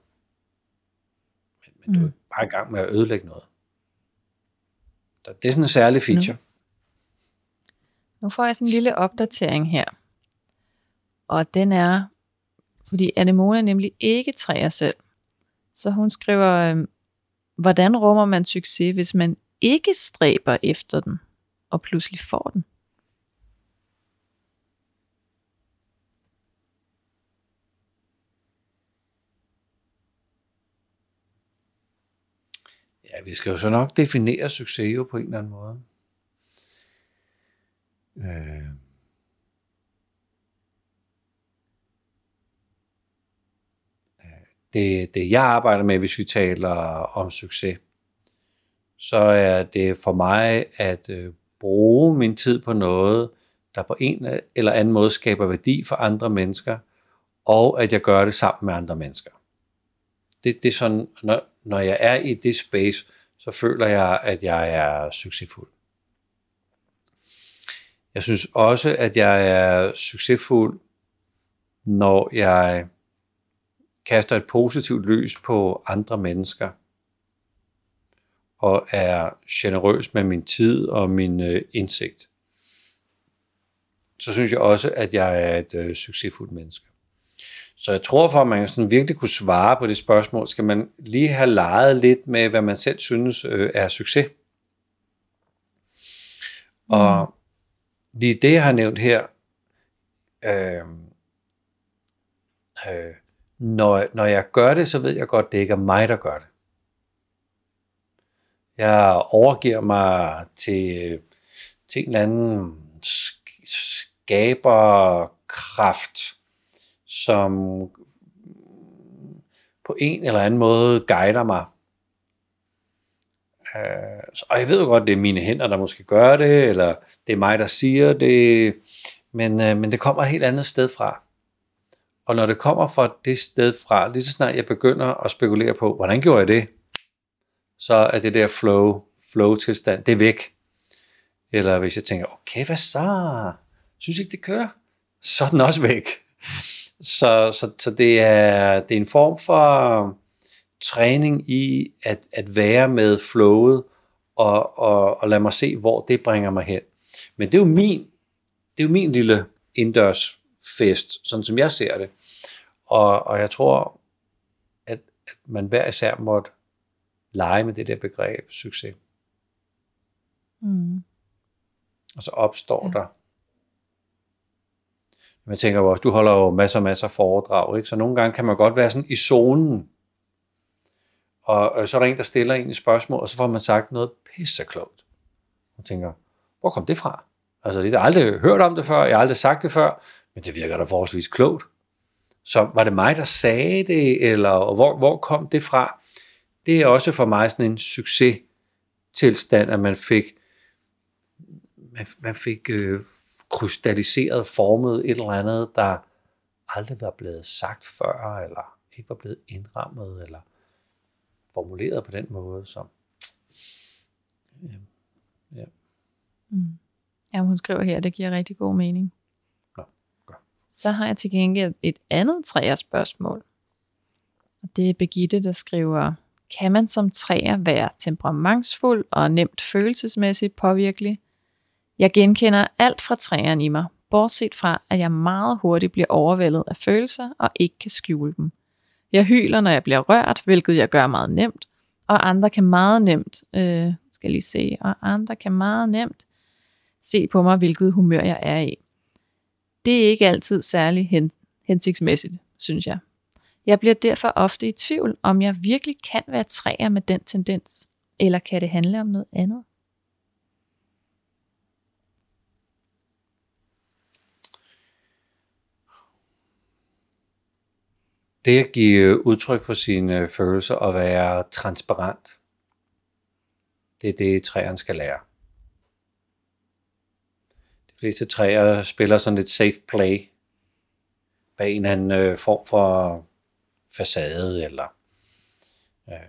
Men, men mm. du er mm. bare i gang med at ødelægge noget. Så det er sådan en særlig feature. Nu, nu får jeg sådan en lille opdatering her. Og den er, fordi Anemone er nemlig ikke træer selv. Så hun skriver, øhm, hvordan rummer man succes, hvis man ikke stræber efter den, og pludselig får den? Ja, vi skal jo så nok definere succes jo på en eller anden måde. Øh. Det, det jeg arbejder med, hvis vi taler om succes, så er det for mig at øh, bruge min tid på noget, der på en eller anden måde skaber værdi for andre mennesker, og at jeg gør det sammen med andre mennesker. Det, det er sådan, når, når jeg er i det space, så føler jeg, at jeg er succesfuld. Jeg synes også, at jeg er succesfuld, når jeg kaster et positivt lys på andre mennesker, og er generøs med min tid og min øh, indsigt. Så synes jeg også, at jeg er et øh, succesfuldt menneske. Så jeg tror, for at man sådan virkelig kunne svare på det spørgsmål, skal man lige have leget lidt med, hvad man selv synes øh, er succes. Mm. Og lige det, jeg har nævnt her, øh, øh, når, når jeg gør det, så ved jeg godt, det ikke er mig, der gør det. Jeg overgiver mig til, til en eller anden skaberkraft, som på en eller anden måde guider mig. Øh, og jeg ved jo godt, det er mine hænder, der måske gør det, eller det er mig, der siger det, men, øh, men det kommer et helt andet sted fra. Og når det kommer fra det sted fra, lige så snart jeg begynder at spekulere på, hvordan gjorde jeg det, så er det der flow, flow-tilstand, det er væk. Eller hvis jeg tænker, okay, hvad så? Synes ikke, det kører? Så er den også væk. Så, så, så det, er, det er en form for træning i at, at være med flowet og, og, og lade mig se, hvor det bringer mig hen. Men det er jo min, det er jo min lille indendørs fest, sådan som jeg ser det. Og, og jeg tror, at, at man hver især måtte lege med det der begreb succes. Mm. Og så opstår ja. der jeg tænker også, du holder jo masser og masser af foredrag, ikke? så nogle gange kan man godt være sådan i zonen, og, og så er der en, der stiller en et spørgsmål, og så får man sagt noget pisseklogt. Man tænker, hvor kom det fra? Altså, jeg har aldrig hørt om det før, jeg har aldrig sagt det før, men det virker da forholdsvis klogt. Så var det mig, der sagde det, eller hvor, hvor kom det fra? Det er også for mig sådan en succestilstand, at man fik, man, man fik øh, krystalliseret, formet et eller andet, der aldrig var blevet sagt før, eller ikke var blevet indrammet, eller formuleret på den måde, som ja. ja. Mm. Ja, hun skriver her, det giver rigtig god mening. Så har jeg til gengæld et andet træer spørgsmål. Og det er Begitte, der skriver, kan man som træer være temperamentsfuld og nemt følelsesmæssigt påvirkelig? Jeg genkender alt fra træerne i mig, bortset fra, at jeg meget hurtigt bliver overvældet af følelser og ikke kan skjule dem. Jeg hyler, når jeg bliver rørt, hvilket jeg gør meget nemt, og andre kan meget nemt, øh, skal lige se, og andre kan meget nemt se på mig, hvilket humør jeg er i. Det er ikke altid særlig hen, hensigtsmæssigt, synes jeg. Jeg bliver derfor ofte i tvivl, om jeg virkelig kan være træer med den tendens, eller kan det handle om noget andet? Det at give udtryk for sine følelser og være transparent, det er det, træerne skal lære. Fleste træer spiller sådan lidt safe play bag en eller anden øh, form for facade, eller øh,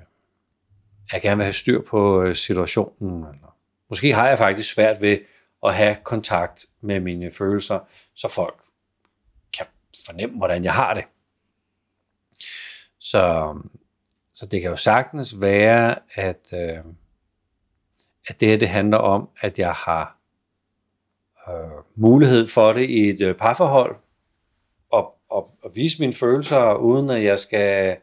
jeg gerne vil have styr på øh, situationen, eller måske har jeg faktisk svært ved at have kontakt med mine følelser, så folk kan fornemme, hvordan jeg har det. Så, så det kan jo sagtens være, at, øh, at det her det handler om, at jeg har øh, mulighed for det i et øh, parforhold, og, og, og vise mine følelser, uden at jeg skal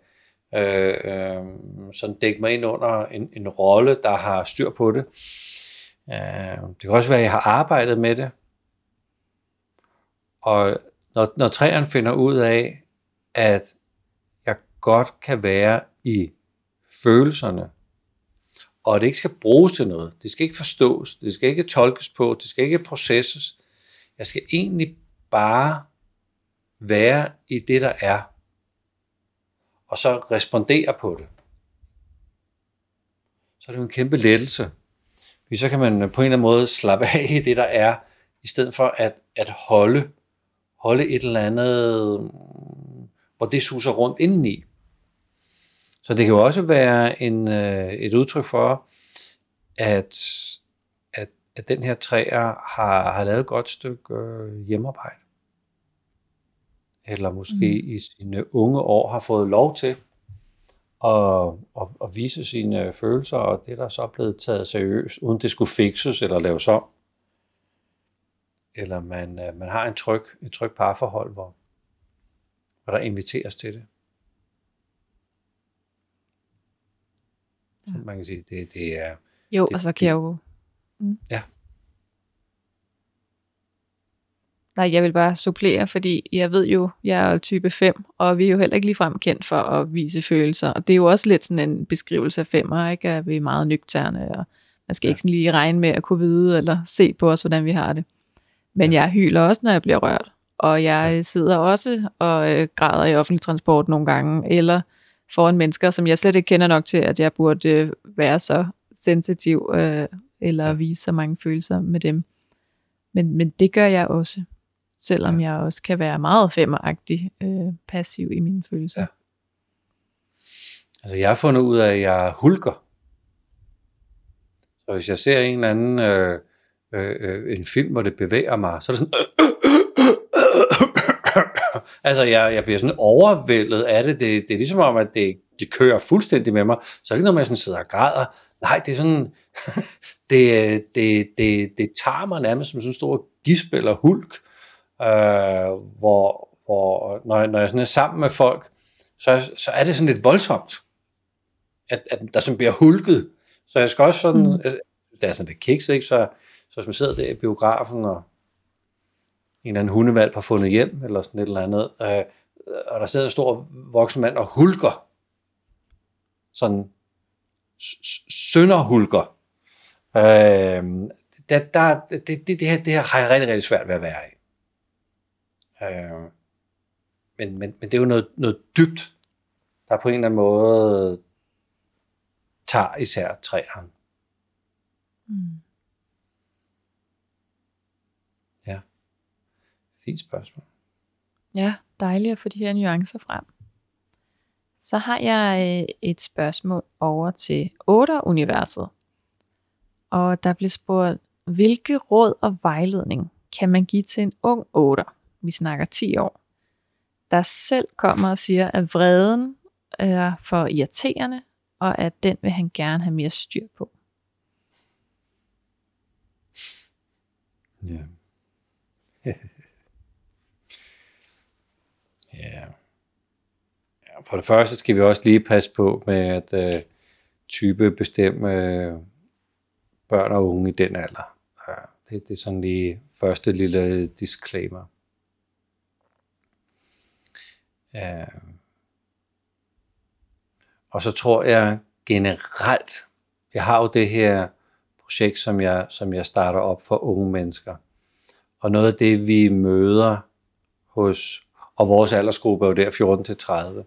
øh, øh, sådan dække mig ind under en, en rolle, der har styr på det. Øh, det kan også være, at jeg har arbejdet med det. Og når, når træerne finder ud af, at jeg godt kan være i følelserne, og det ikke skal bruges til noget. Det skal ikke forstås, det skal ikke tolkes på, det skal ikke processes. Jeg skal egentlig bare være i det, der er, og så respondere på det. Så er det jo en kæmpe lettelse. Fordi så kan man på en eller anden måde slappe af i det, der er, i stedet for at, at holde, holde et eller andet, mm, hvor det suser rundt indeni. Så det kan jo også være en, øh, et udtryk for, at, at, at den her træer har, har lavet et godt stykke øh, hjemmearbejde. Eller måske mm. i sine unge år har fået lov til at, at, at vise sine følelser, og det er der så blevet taget seriøst, uden det skulle fikses eller laves om. Eller man, øh, man har en tryg, et tryg parforhold, hvor, hvor der inviteres til det. Så man kan sige, det, det er... Jo, det, og så kan jeg jo... Mm. Ja. Nej, jeg vil bare supplere, fordi jeg ved jo, jeg er type 5, og vi er jo heller ikke ligefrem kendt for at vise følelser. Og det er jo også lidt sådan en beskrivelse af femmer, ikke? at vi er meget nøgterne, og man skal ja. ikke sådan lige regne med at kunne vide eller se på os, hvordan vi har det. Men ja. jeg hyler også, når jeg bliver rørt. Og jeg sidder også og øh, græder i offentlig transport nogle gange, eller foran mennesker, som jeg slet ikke kender nok til, at jeg burde øh, være så sensitiv, øh, eller vise så mange følelser med dem. Men, men det gør jeg også selvom ja. jeg også kan være meget femmeragtig øh, passiv i mine følelser. Ja. Altså jeg har fundet ud af, at jeg hulker. Så hvis jeg ser en eller anden øh, øh, øh en film, hvor det bevæger mig, så er det sådan... (clears throat) altså jeg, jeg bliver sådan overvældet af det. det. Det er ligesom om, at det, det kører fuldstændig med mig. Så er det ikke noget, man sådan sidder og græder. Nej, det er sådan... (laughs) det, det, det, det tager mig nærmest som sådan en stor gisp eller hulk øh, hvor, hvor når, jeg, når jeg sådan er sammen med folk, så, så er det sådan lidt voldsomt, at, at der sådan bliver hulket. Så jeg skal også sådan, mm. det er sådan lidt kiks, ikke? Så, så hvis man sidder der i biografen, og en eller anden hundevalp har fundet hjem, eller sådan et eller andet, øh, og der sidder en stor voksen mand og hulker, sådan sønderhulker, øh, der, der, det, det, det, her, det her har jeg rigtig, rigtig svært ved at være i. Øh, men, men, men det er jo noget, noget dybt, der på en eller anden måde tager især træerne. Mm. Ja. Fint spørgsmål. Ja, dejligt at få de her nuancer frem. Så har jeg øh, et spørgsmål over til 8-universet. Og der bliver spurgt, hvilke råd og vejledning kan man give til en ung 8? vi snakker 10 år, der selv kommer og siger, at vreden er for irriterende, og at den vil han gerne have mere styr på. Ja. (laughs) ja. For det første skal vi også lige passe på med at øh, type bestemme øh, børn og unge i den alder. Ja, det, det er sådan lige første lille disclaimer. Ja. og så tror jeg generelt, jeg har jo det her projekt, som jeg, som jeg starter op for unge mennesker. Og noget af det, vi møder hos, og vores aldersgruppe er jo der 14 til 30,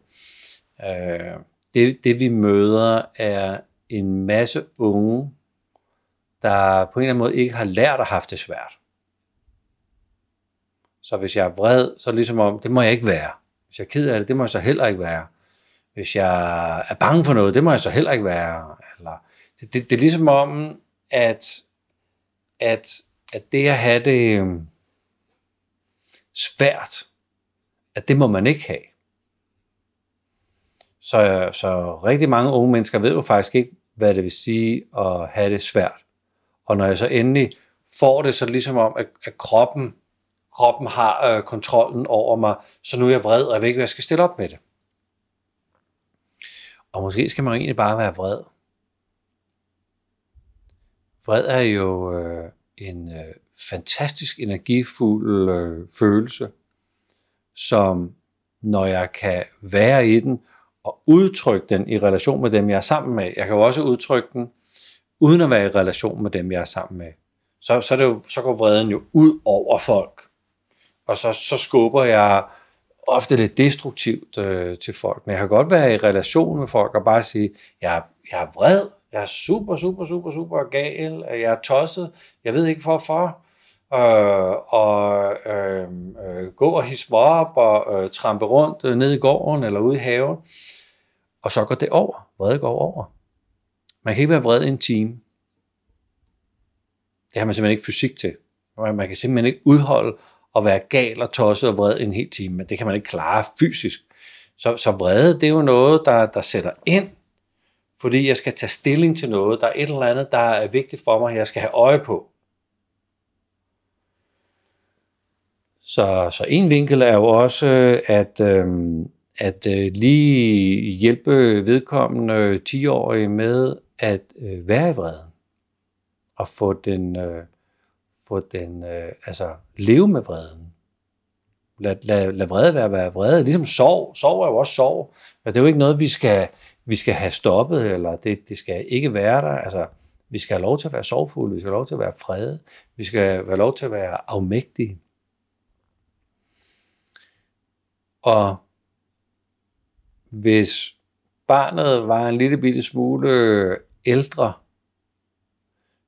Øh, det, det vi møder er en masse unge, der på en eller anden måde ikke har lært at have det svært. Så hvis jeg er vred, så er det ligesom om, det må jeg ikke være. Hvis jeg er ked af det, det må jeg så heller ikke være. Hvis jeg er bange for noget, det må jeg så heller ikke være. Eller, det, det, det er ligesom om, at, at, at det at have det øhm, svært, at det må man ikke have. Så, så rigtig mange unge mennesker ved jo faktisk ikke, hvad det vil sige at have det svært. Og når jeg så endelig får det, så er det ligesom om, at, at kroppen, kroppen har øh, kontrollen over mig, så nu er jeg vred, og jeg ved ikke, hvad jeg skal stille op med det. Og måske skal man egentlig bare være vred. Vred er jo øh, en øh, fantastisk energifuld øh, følelse, som når jeg kan være i den og udtrykke den i relation med dem, jeg er sammen med. Jeg kan jo også udtrykke den uden at være i relation med dem, jeg er sammen med. Så, så, det jo, så går vreden jo ud over folk. Og så, så skubber jeg ofte lidt destruktivt øh, til folk. Men jeg kan godt være i relation med folk og bare sige, jeg, jeg er vred, jeg er super, super, super, super gal, jeg er tosset, jeg ved ikke hvorfor. Øh, og øh, øh, gå og hisse mig op og øh, trampe rundt øh, ned i gården eller ude i haven. Og så går det over. Vrede går over. Man kan ikke være vred i en time. Det har man simpelthen ikke fysik til. Man kan simpelthen ikke udholde at være gal og tosset og vred en hel time, men det kan man ikke klare fysisk. Så, så vrede, det er jo noget, der, der sætter ind, fordi jeg skal tage stilling til noget. Der er et eller andet, der er vigtigt for mig, jeg skal have øje på. Så, så en vinkel er jo også, at, øh, at øh, lige hjælpe vedkommende 10-årige med at øh, være i vreden. Og få den, øh, få den øh, altså leve med vreden. Lad, lad, lad vrede være, være vrede. Ligesom sorg. Sorg er jo også sorg. Og det er jo ikke noget, vi skal, vi skal have stoppet, eller det, det skal ikke være der. Altså, vi skal have lov til at være sorgfulde, vi skal have lov til at være fred, vi skal have lov til at være afmægtige. Og hvis barnet var en lille bitte smule ældre,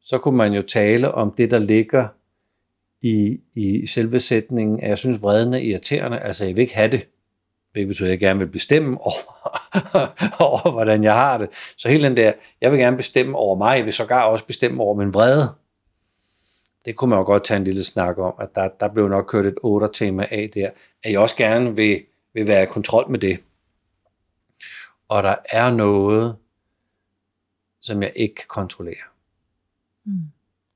så kunne man jo tale om det, der ligger i, i selve sætningen, at jeg synes, vreden er irriterende, altså jeg vil ikke have det. Det betyder, at jeg gerne vil bestemme over, (laughs) over, hvordan jeg har det. Så hele den der, jeg vil gerne bestemme over mig, jeg vil sågar også bestemme over min vrede. Det kunne man jo godt tage en lille snak om, at der, der blev nok kørt et 8-tema af der, at jeg også gerne vil, vil være i kontrol med det. Og der er noget, som jeg ikke kan kontrollere. Mm.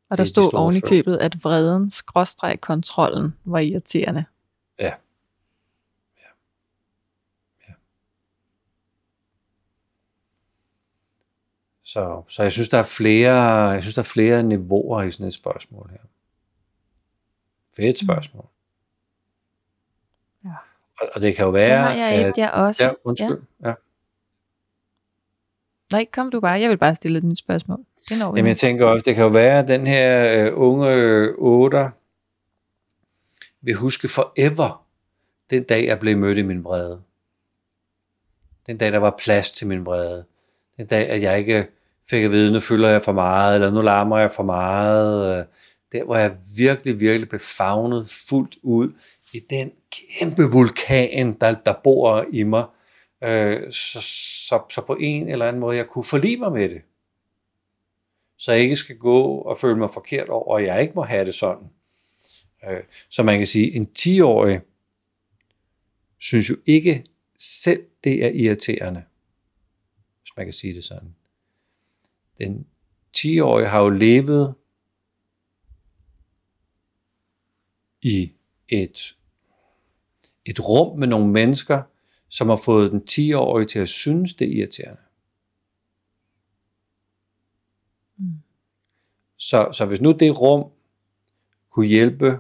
Og der stod oven i købet, at vreden, skråstreg kontrollen, var irriterende. Ja. ja. ja. Så, så jeg synes, der er flere, jeg synes, der er flere niveauer i sådan et spørgsmål her. Fedt mm. spørgsmål. Ja. Og, det kan jo være... Så har jeg et, at, jeg også. Ja, undskyld. Ja. ja. Nej, kom du bare. Jeg vil bare stille et nyt spørgsmål. Det når vi Jamen, jeg tænker også, det kan jo være, at den her uh, unge otter vil huske forever den dag, jeg blev mødt i min vrede. Den dag, der var plads til min vrede. Den dag, at jeg ikke fik at vide, nu fylder jeg for meget, eller nu larmer jeg for meget. Øh, der, hvor jeg virkelig, virkelig blev fagnet fuldt ud i den kæmpe vulkan, der, der bor i mig. Øh, så, så, så på en eller anden måde, jeg kunne forlige mig med det så jeg ikke skal gå og føle mig forkert over, at jeg ikke må have det sådan. Øh, så man kan sige, en 10-årig synes jo ikke selv, det er irriterende, hvis man kan sige det sådan. Den 10-årige har jo levet i et, et rum med nogle mennesker, som har fået den 10-årige til at synes, det er irriterende. Så, så hvis nu det rum kunne hjælpe,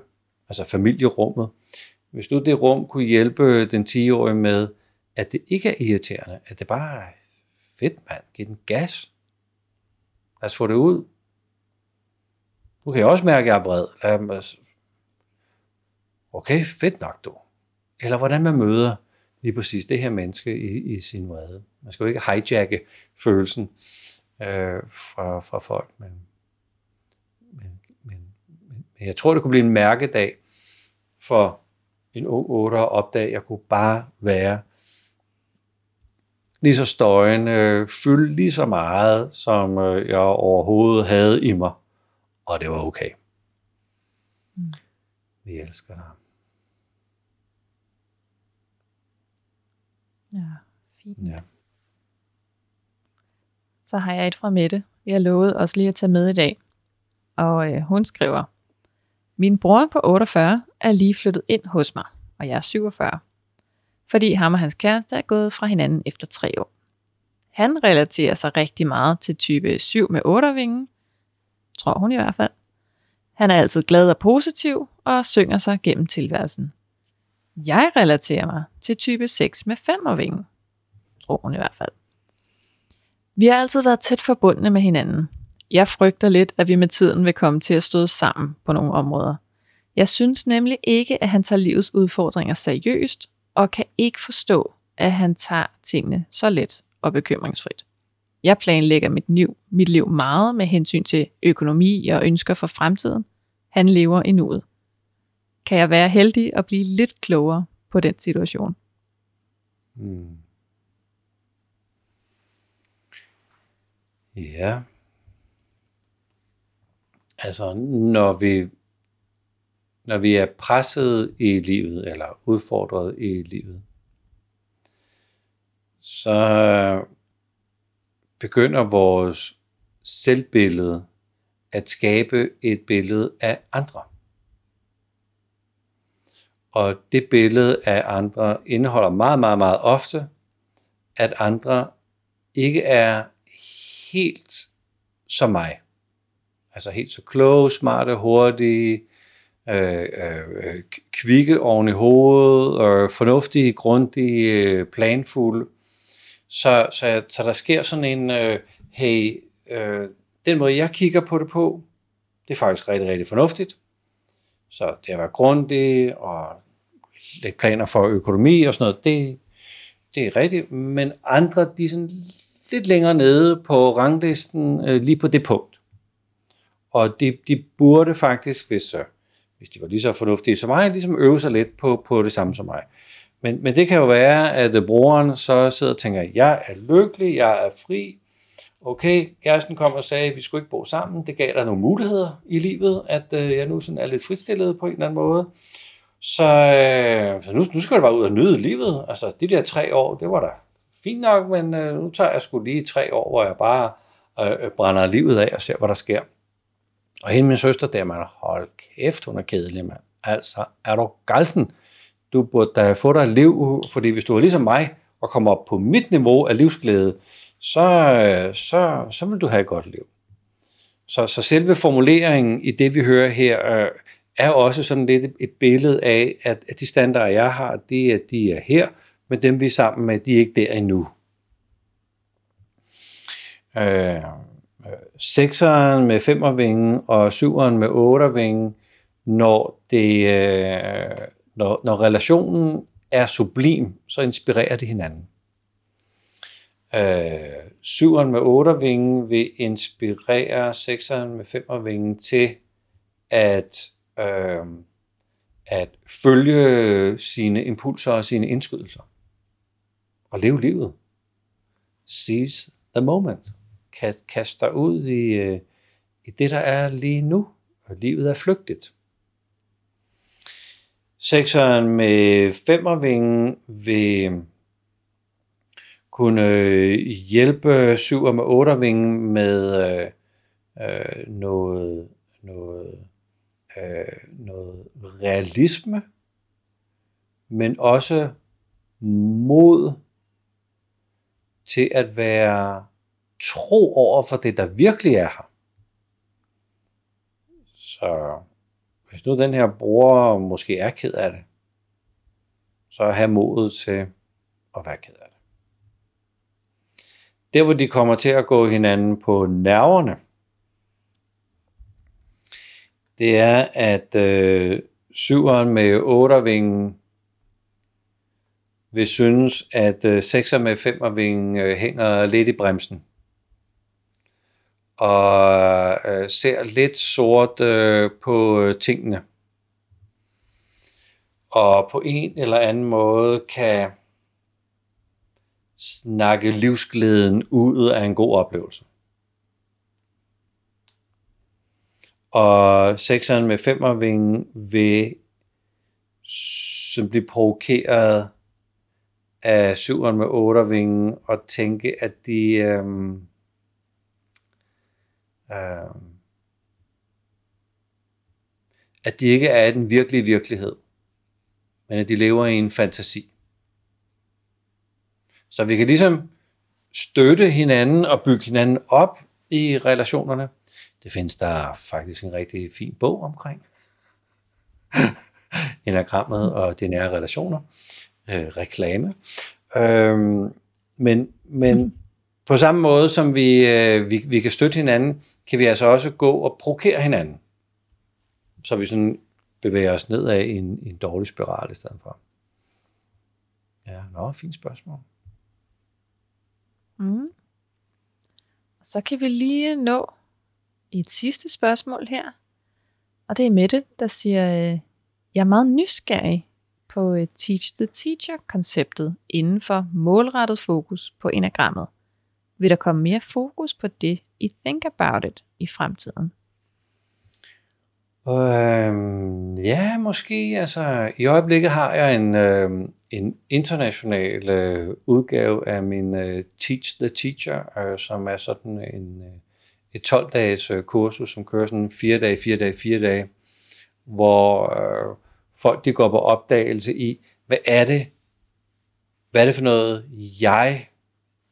altså familierummet, hvis nu det rum kunne hjælpe den 10-årige med, at det ikke er irriterende, at det bare er fedt, mand, giv den gas. Lad os få det ud. Nu kan jeg også mærke, at jeg er vred. Lad. Okay, fedt nok du. Eller hvordan man møder lige præcis det her menneske i, i sin vrede. Man skal jo ikke hijacke følelsen øh, fra, fra folk, men, men, men, men jeg tror, det kunne blive en mærkedag for en ung otter at opdage, at jeg kunne bare være lige så støjende, fylde lige så meget, som øh, jeg overhovedet havde i mig. Og det var okay. Mm. Vi elsker dig. Ja, fint. Ja. Så har jeg et fra Mette. Jeg lovede også lige at tage med i dag. Og øh, hun skriver, Min bror på 48 er lige flyttet ind hos mig, og jeg er 47. Fordi ham og hans kæreste er gået fra hinanden efter tre år. Han relaterer sig rigtig meget til type 7 med 8 vinge, tror hun i hvert fald. Han er altid glad og positiv og synger sig gennem tilværelsen. Jeg relaterer mig til type 6 med 5 tror hun i hvert fald. Vi har altid været tæt forbundne med hinanden. Jeg frygter lidt, at vi med tiden vil komme til at stå sammen på nogle områder. Jeg synes nemlig ikke, at han tager livets udfordringer seriøst, og kan ikke forstå, at han tager tingene så let og bekymringsfrit. Jeg planlægger mit liv, mit liv meget med hensyn til økonomi og ønsker for fremtiden. Han lever i nuet. Kan jeg være heldig og blive lidt klogere på den situation? Hmm. Ja. Altså, når vi, når vi er presset i livet, eller udfordret i livet, så begynder vores selvbillede at skabe et billede af andre. Og det billede af andre indeholder meget, meget, meget ofte, at andre ikke er helt som mig. Altså helt så kloge, smarte, hurtige, øh, øh, kvikke oven i hovedet, og fornuftige, grundige, øh, planfulde. Så, så, så der sker sådan en, øh, hey, øh, den måde jeg kigger på det på, det er faktisk rigtig, rigtig fornuftigt. Så det at være grundig og lægge planer for økonomi og sådan noget, det, det er rigtigt. Men andre, de er sådan lidt længere nede på ranglisten, øh, lige på det punkt. Og de, de burde faktisk, hvis, øh, hvis de var lige så fornuftige som mig, ligesom øve sig lidt på, på det samme som mig. Men, men det kan jo være, at øh, brugeren så sidder og tænker, jeg er lykkelig, jeg er fri. Okay, kæresten kom og sagde, at vi skulle ikke bo sammen. Det gav dig nogle muligheder i livet, at øh, jeg nu sådan er lidt fritstillet på en eller anden måde. Så, øh, så nu, nu skal jeg bare ud og nyde livet. Altså, de der tre år, det var da fint nok, men øh, nu tager jeg sgu lige tre år, hvor jeg bare øh, brænder livet af og ser, hvad der sker. Og hende min søster der, man, hold kæft, hun er kedelig, mand. Altså, er du galten? Du burde da få dig et liv, fordi hvis du er ligesom mig, og kommer op på mit niveau af livsglæde, så, øh, så, så vil du have et godt liv. Så, så selve formuleringen i det, vi hører her, øh, er også sådan lidt et billede af, at, at de standarder, jeg har, de, de er her, men dem, vi er sammen med, de er ikke der endnu. Øh, øh, sekseren med femmervingen og syveren med ottervingen, når, det, øh, når, når relationen er sublim, så inspirerer det hinanden. Øh, syveren med ottervingen vil inspirere sekseren med femmervingen til at, øh, at følge sine impulser og sine indskydelser og leve livet. Seize the moment. Kast, kast dig ud i, øh, i det, der er lige nu. Og livet er flygtigt. Sekseren med femmervingen vil kunne hjælpe syver med ottervingen med øh, øh, noget, noget, øh, noget realisme, men også mod til at være tro over for det, der virkelig er her. Så hvis nu den her bruger måske er ked af det, så have modet til at være ked af det. Der hvor de kommer til at gå hinanden på nerverne, det er, at øh, syveren med ottervingen vil synes, at øh, 6'er med 5'er øh, hænger lidt i bremsen. Og øh, ser lidt sort øh, på øh, tingene. Og på en eller anden måde kan snakke livsglæden ud af en god oplevelse. Og sekseren med femmervingen vil som blive provokeret af syveren med ottervingen og tænke, at de øhm, øhm, at de ikke er i den virkelige virkelighed, men at de lever i en fantasi. Så vi kan ligesom støtte hinanden og bygge hinanden op i relationerne. Det findes der faktisk en rigtig fin bog omkring. (laughs) Enagrammet og de nære relationer. Øh, reklame. Øh, men men på samme måde som vi, øh, vi, vi kan støtte hinanden, kan vi altså også gå og provokere hinanden. Så vi sådan bevæger os nedad i en, i en dårlig spiral i stedet for. Ja, nå, fint spørgsmål. Mm. Så kan vi lige nå et sidste spørgsmål her. Og det er Mette, der siger, øh, jeg er meget nysgerrig på øh, Teach the Teacher-konceptet inden for målrettet fokus på enagrammet. Vil der komme mere fokus på det i Think About It i fremtiden? Øhm, ja, måske. Altså, I øjeblikket har jeg en, øh, en international øh, udgave af min øh, Teach the Teacher, øh, som er sådan en, øh, et 12-dages øh, kursus, som kører sådan 4 dage, 4 dage, 4 dage, hvor øh, folk de går på opdagelse i, hvad er det, hvad er det for noget, jeg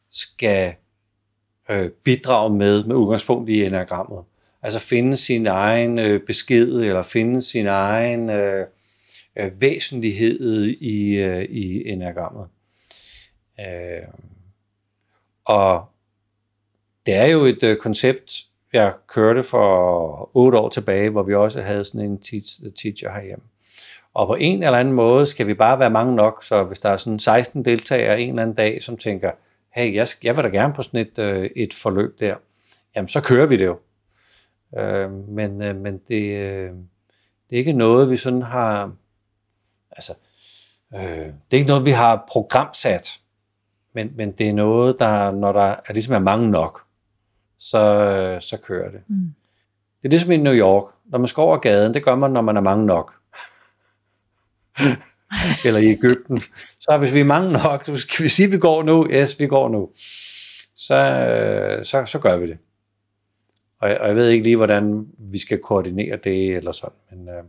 skal øh, bidrage med, med udgangspunkt i enagrammet. Altså finde sin egen øh, besked, eller finde sin egen øh, øh, væsentlighed i, øh, i enagrammet. Øh, og det er jo et øh, koncept, jeg kørte for otte år tilbage, hvor vi også havde sådan en teach, teacher herhjemme. Og på en eller anden måde skal vi bare være mange nok, så hvis der er sådan 16 deltagere en eller anden dag, som tænker, hey, jeg, jeg vil da gerne på sådan et, øh, et forløb der, jamen så kører vi det jo. Øh, men øh, men det, øh, det er ikke noget, vi sådan har, altså, øh, det er ikke noget, vi har programsat, men, men det er noget, der, når der er, ligesom er mange nok, så, øh, så kører det. Mm. Det er ligesom i New York. Når man skal over gaden, det gør man, når man er mange nok. (laughs) Eller i Ægypten. Så hvis vi er mange nok, så skal vi sige, at vi går nu. Yes, vi går nu. Så, øh, så, så gør vi det. Og jeg, og jeg ved ikke lige, hvordan vi skal koordinere det eller sådan, men, øh,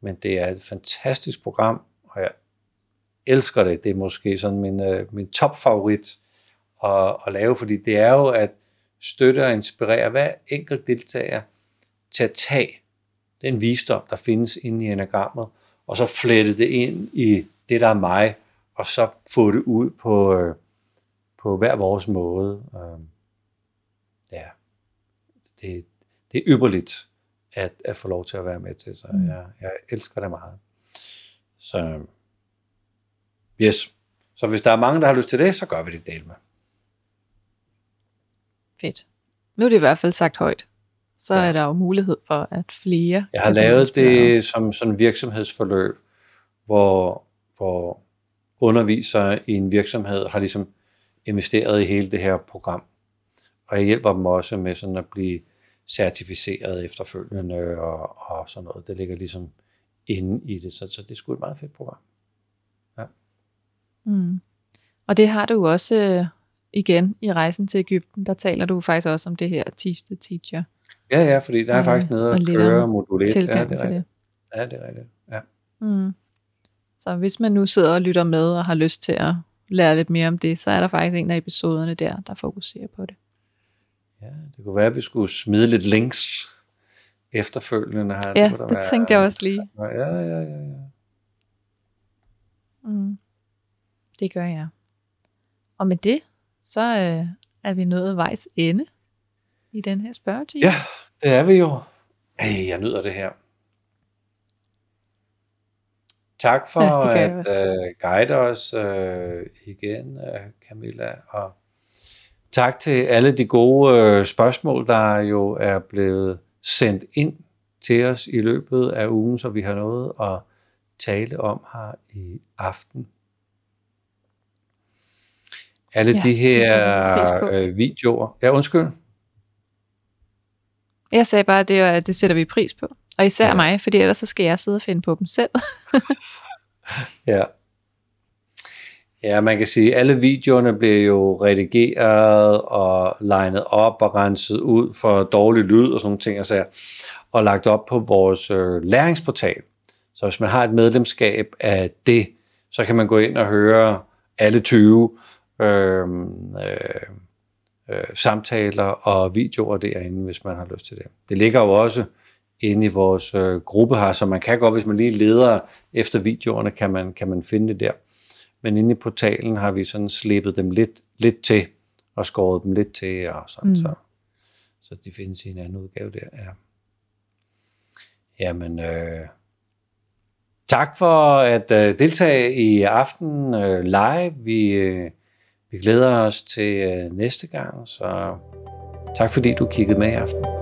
men det er et fantastisk program, og jeg elsker det. Det er måske sådan min, øh, min topfavorit at, at lave, fordi det er jo at støtte og inspirere hver enkelt deltager til at tage den visdom, der findes inde i enagrammet, og så flette det ind i det, der er mig, og så få det ud på, øh, på hver vores måde. Øh, ja det, det er ypperligt at, at få lov til at være med til, så mm. jeg, jeg elsker det meget. Så yes. Så hvis der er mange, der har lyst til det, så gør vi det del med. Fedt. Nu er det i hvert fald sagt højt. Så ja. er der jo mulighed for, at flere... Jeg har lavet det som sådan virksomhedsforløb, hvor, hvor undervisere i en virksomhed har ligesom investeret i hele det her program. Og jeg hjælper dem også med sådan at blive certificeret efterfølgende og, og sådan noget. Det ligger ligesom inde i det, så, så det er sgu et meget fedt program. Ja. Mm. Og det har du også øh, igen i rejsen til Ægypten, der taler du faktisk også om det her Teach the Teacher. Ja, ja, fordi der er faktisk noget at køre modul 1. Ja, det er til det. Ja, det er rigtigt. Ja. Mm. Så hvis man nu sidder og lytter med og har lyst til at lære lidt mere om det, så er der faktisk en af episoderne der, der fokuserer på det. Ja, det kunne være, at vi skulle smide lidt links efterfølgende her. Ja, det, det være, tænkte jeg også lige. Ja, ja, ja. ja. Mm. Det gør jeg. Og med det, så øh, er vi nået vejs ende i den her spørgetime. Ja, det er vi jo. Ej, jeg nyder det her. tak for ja, at uh, guide os uh, igen, uh, Camilla. Og tak til alle de gode uh, spørgsmål, der jo er blevet sendt ind til os i løbet af ugen, så vi har noget at tale om her i aften. Alle ja, de her øh, videoer. Ja, undskyld. Jeg sagde bare, at det, det sætter vi pris på. Og især ja. mig, fordi ellers så skal jeg sidde og finde på dem selv. (laughs) ja. Ja, man kan sige, at alle videoerne bliver jo redigeret og legnet op og renset ud for dårlig lyd og sådan nogle ting, og, og lagt op på vores øh, læringsportal. Så hvis man har et medlemskab af det, så kan man gå ind og høre alle 20 øh, øh, øh, samtaler og videoer derinde, hvis man har lyst til det. Det ligger jo også inde i vores øh, gruppe her, så man kan godt, hvis man lige leder efter videoerne, kan man, kan man finde det der. Men inde i portalen har vi sådan slippet dem lidt, lidt til, og skåret dem lidt til, og sådan, mm. så, så de findes i en anden udgave der. Ja. Jamen, øh, tak for at øh, deltage i aften øh, live. Vi, øh, vi glæder os til øh, næste gang, så tak fordi du kiggede med i aften.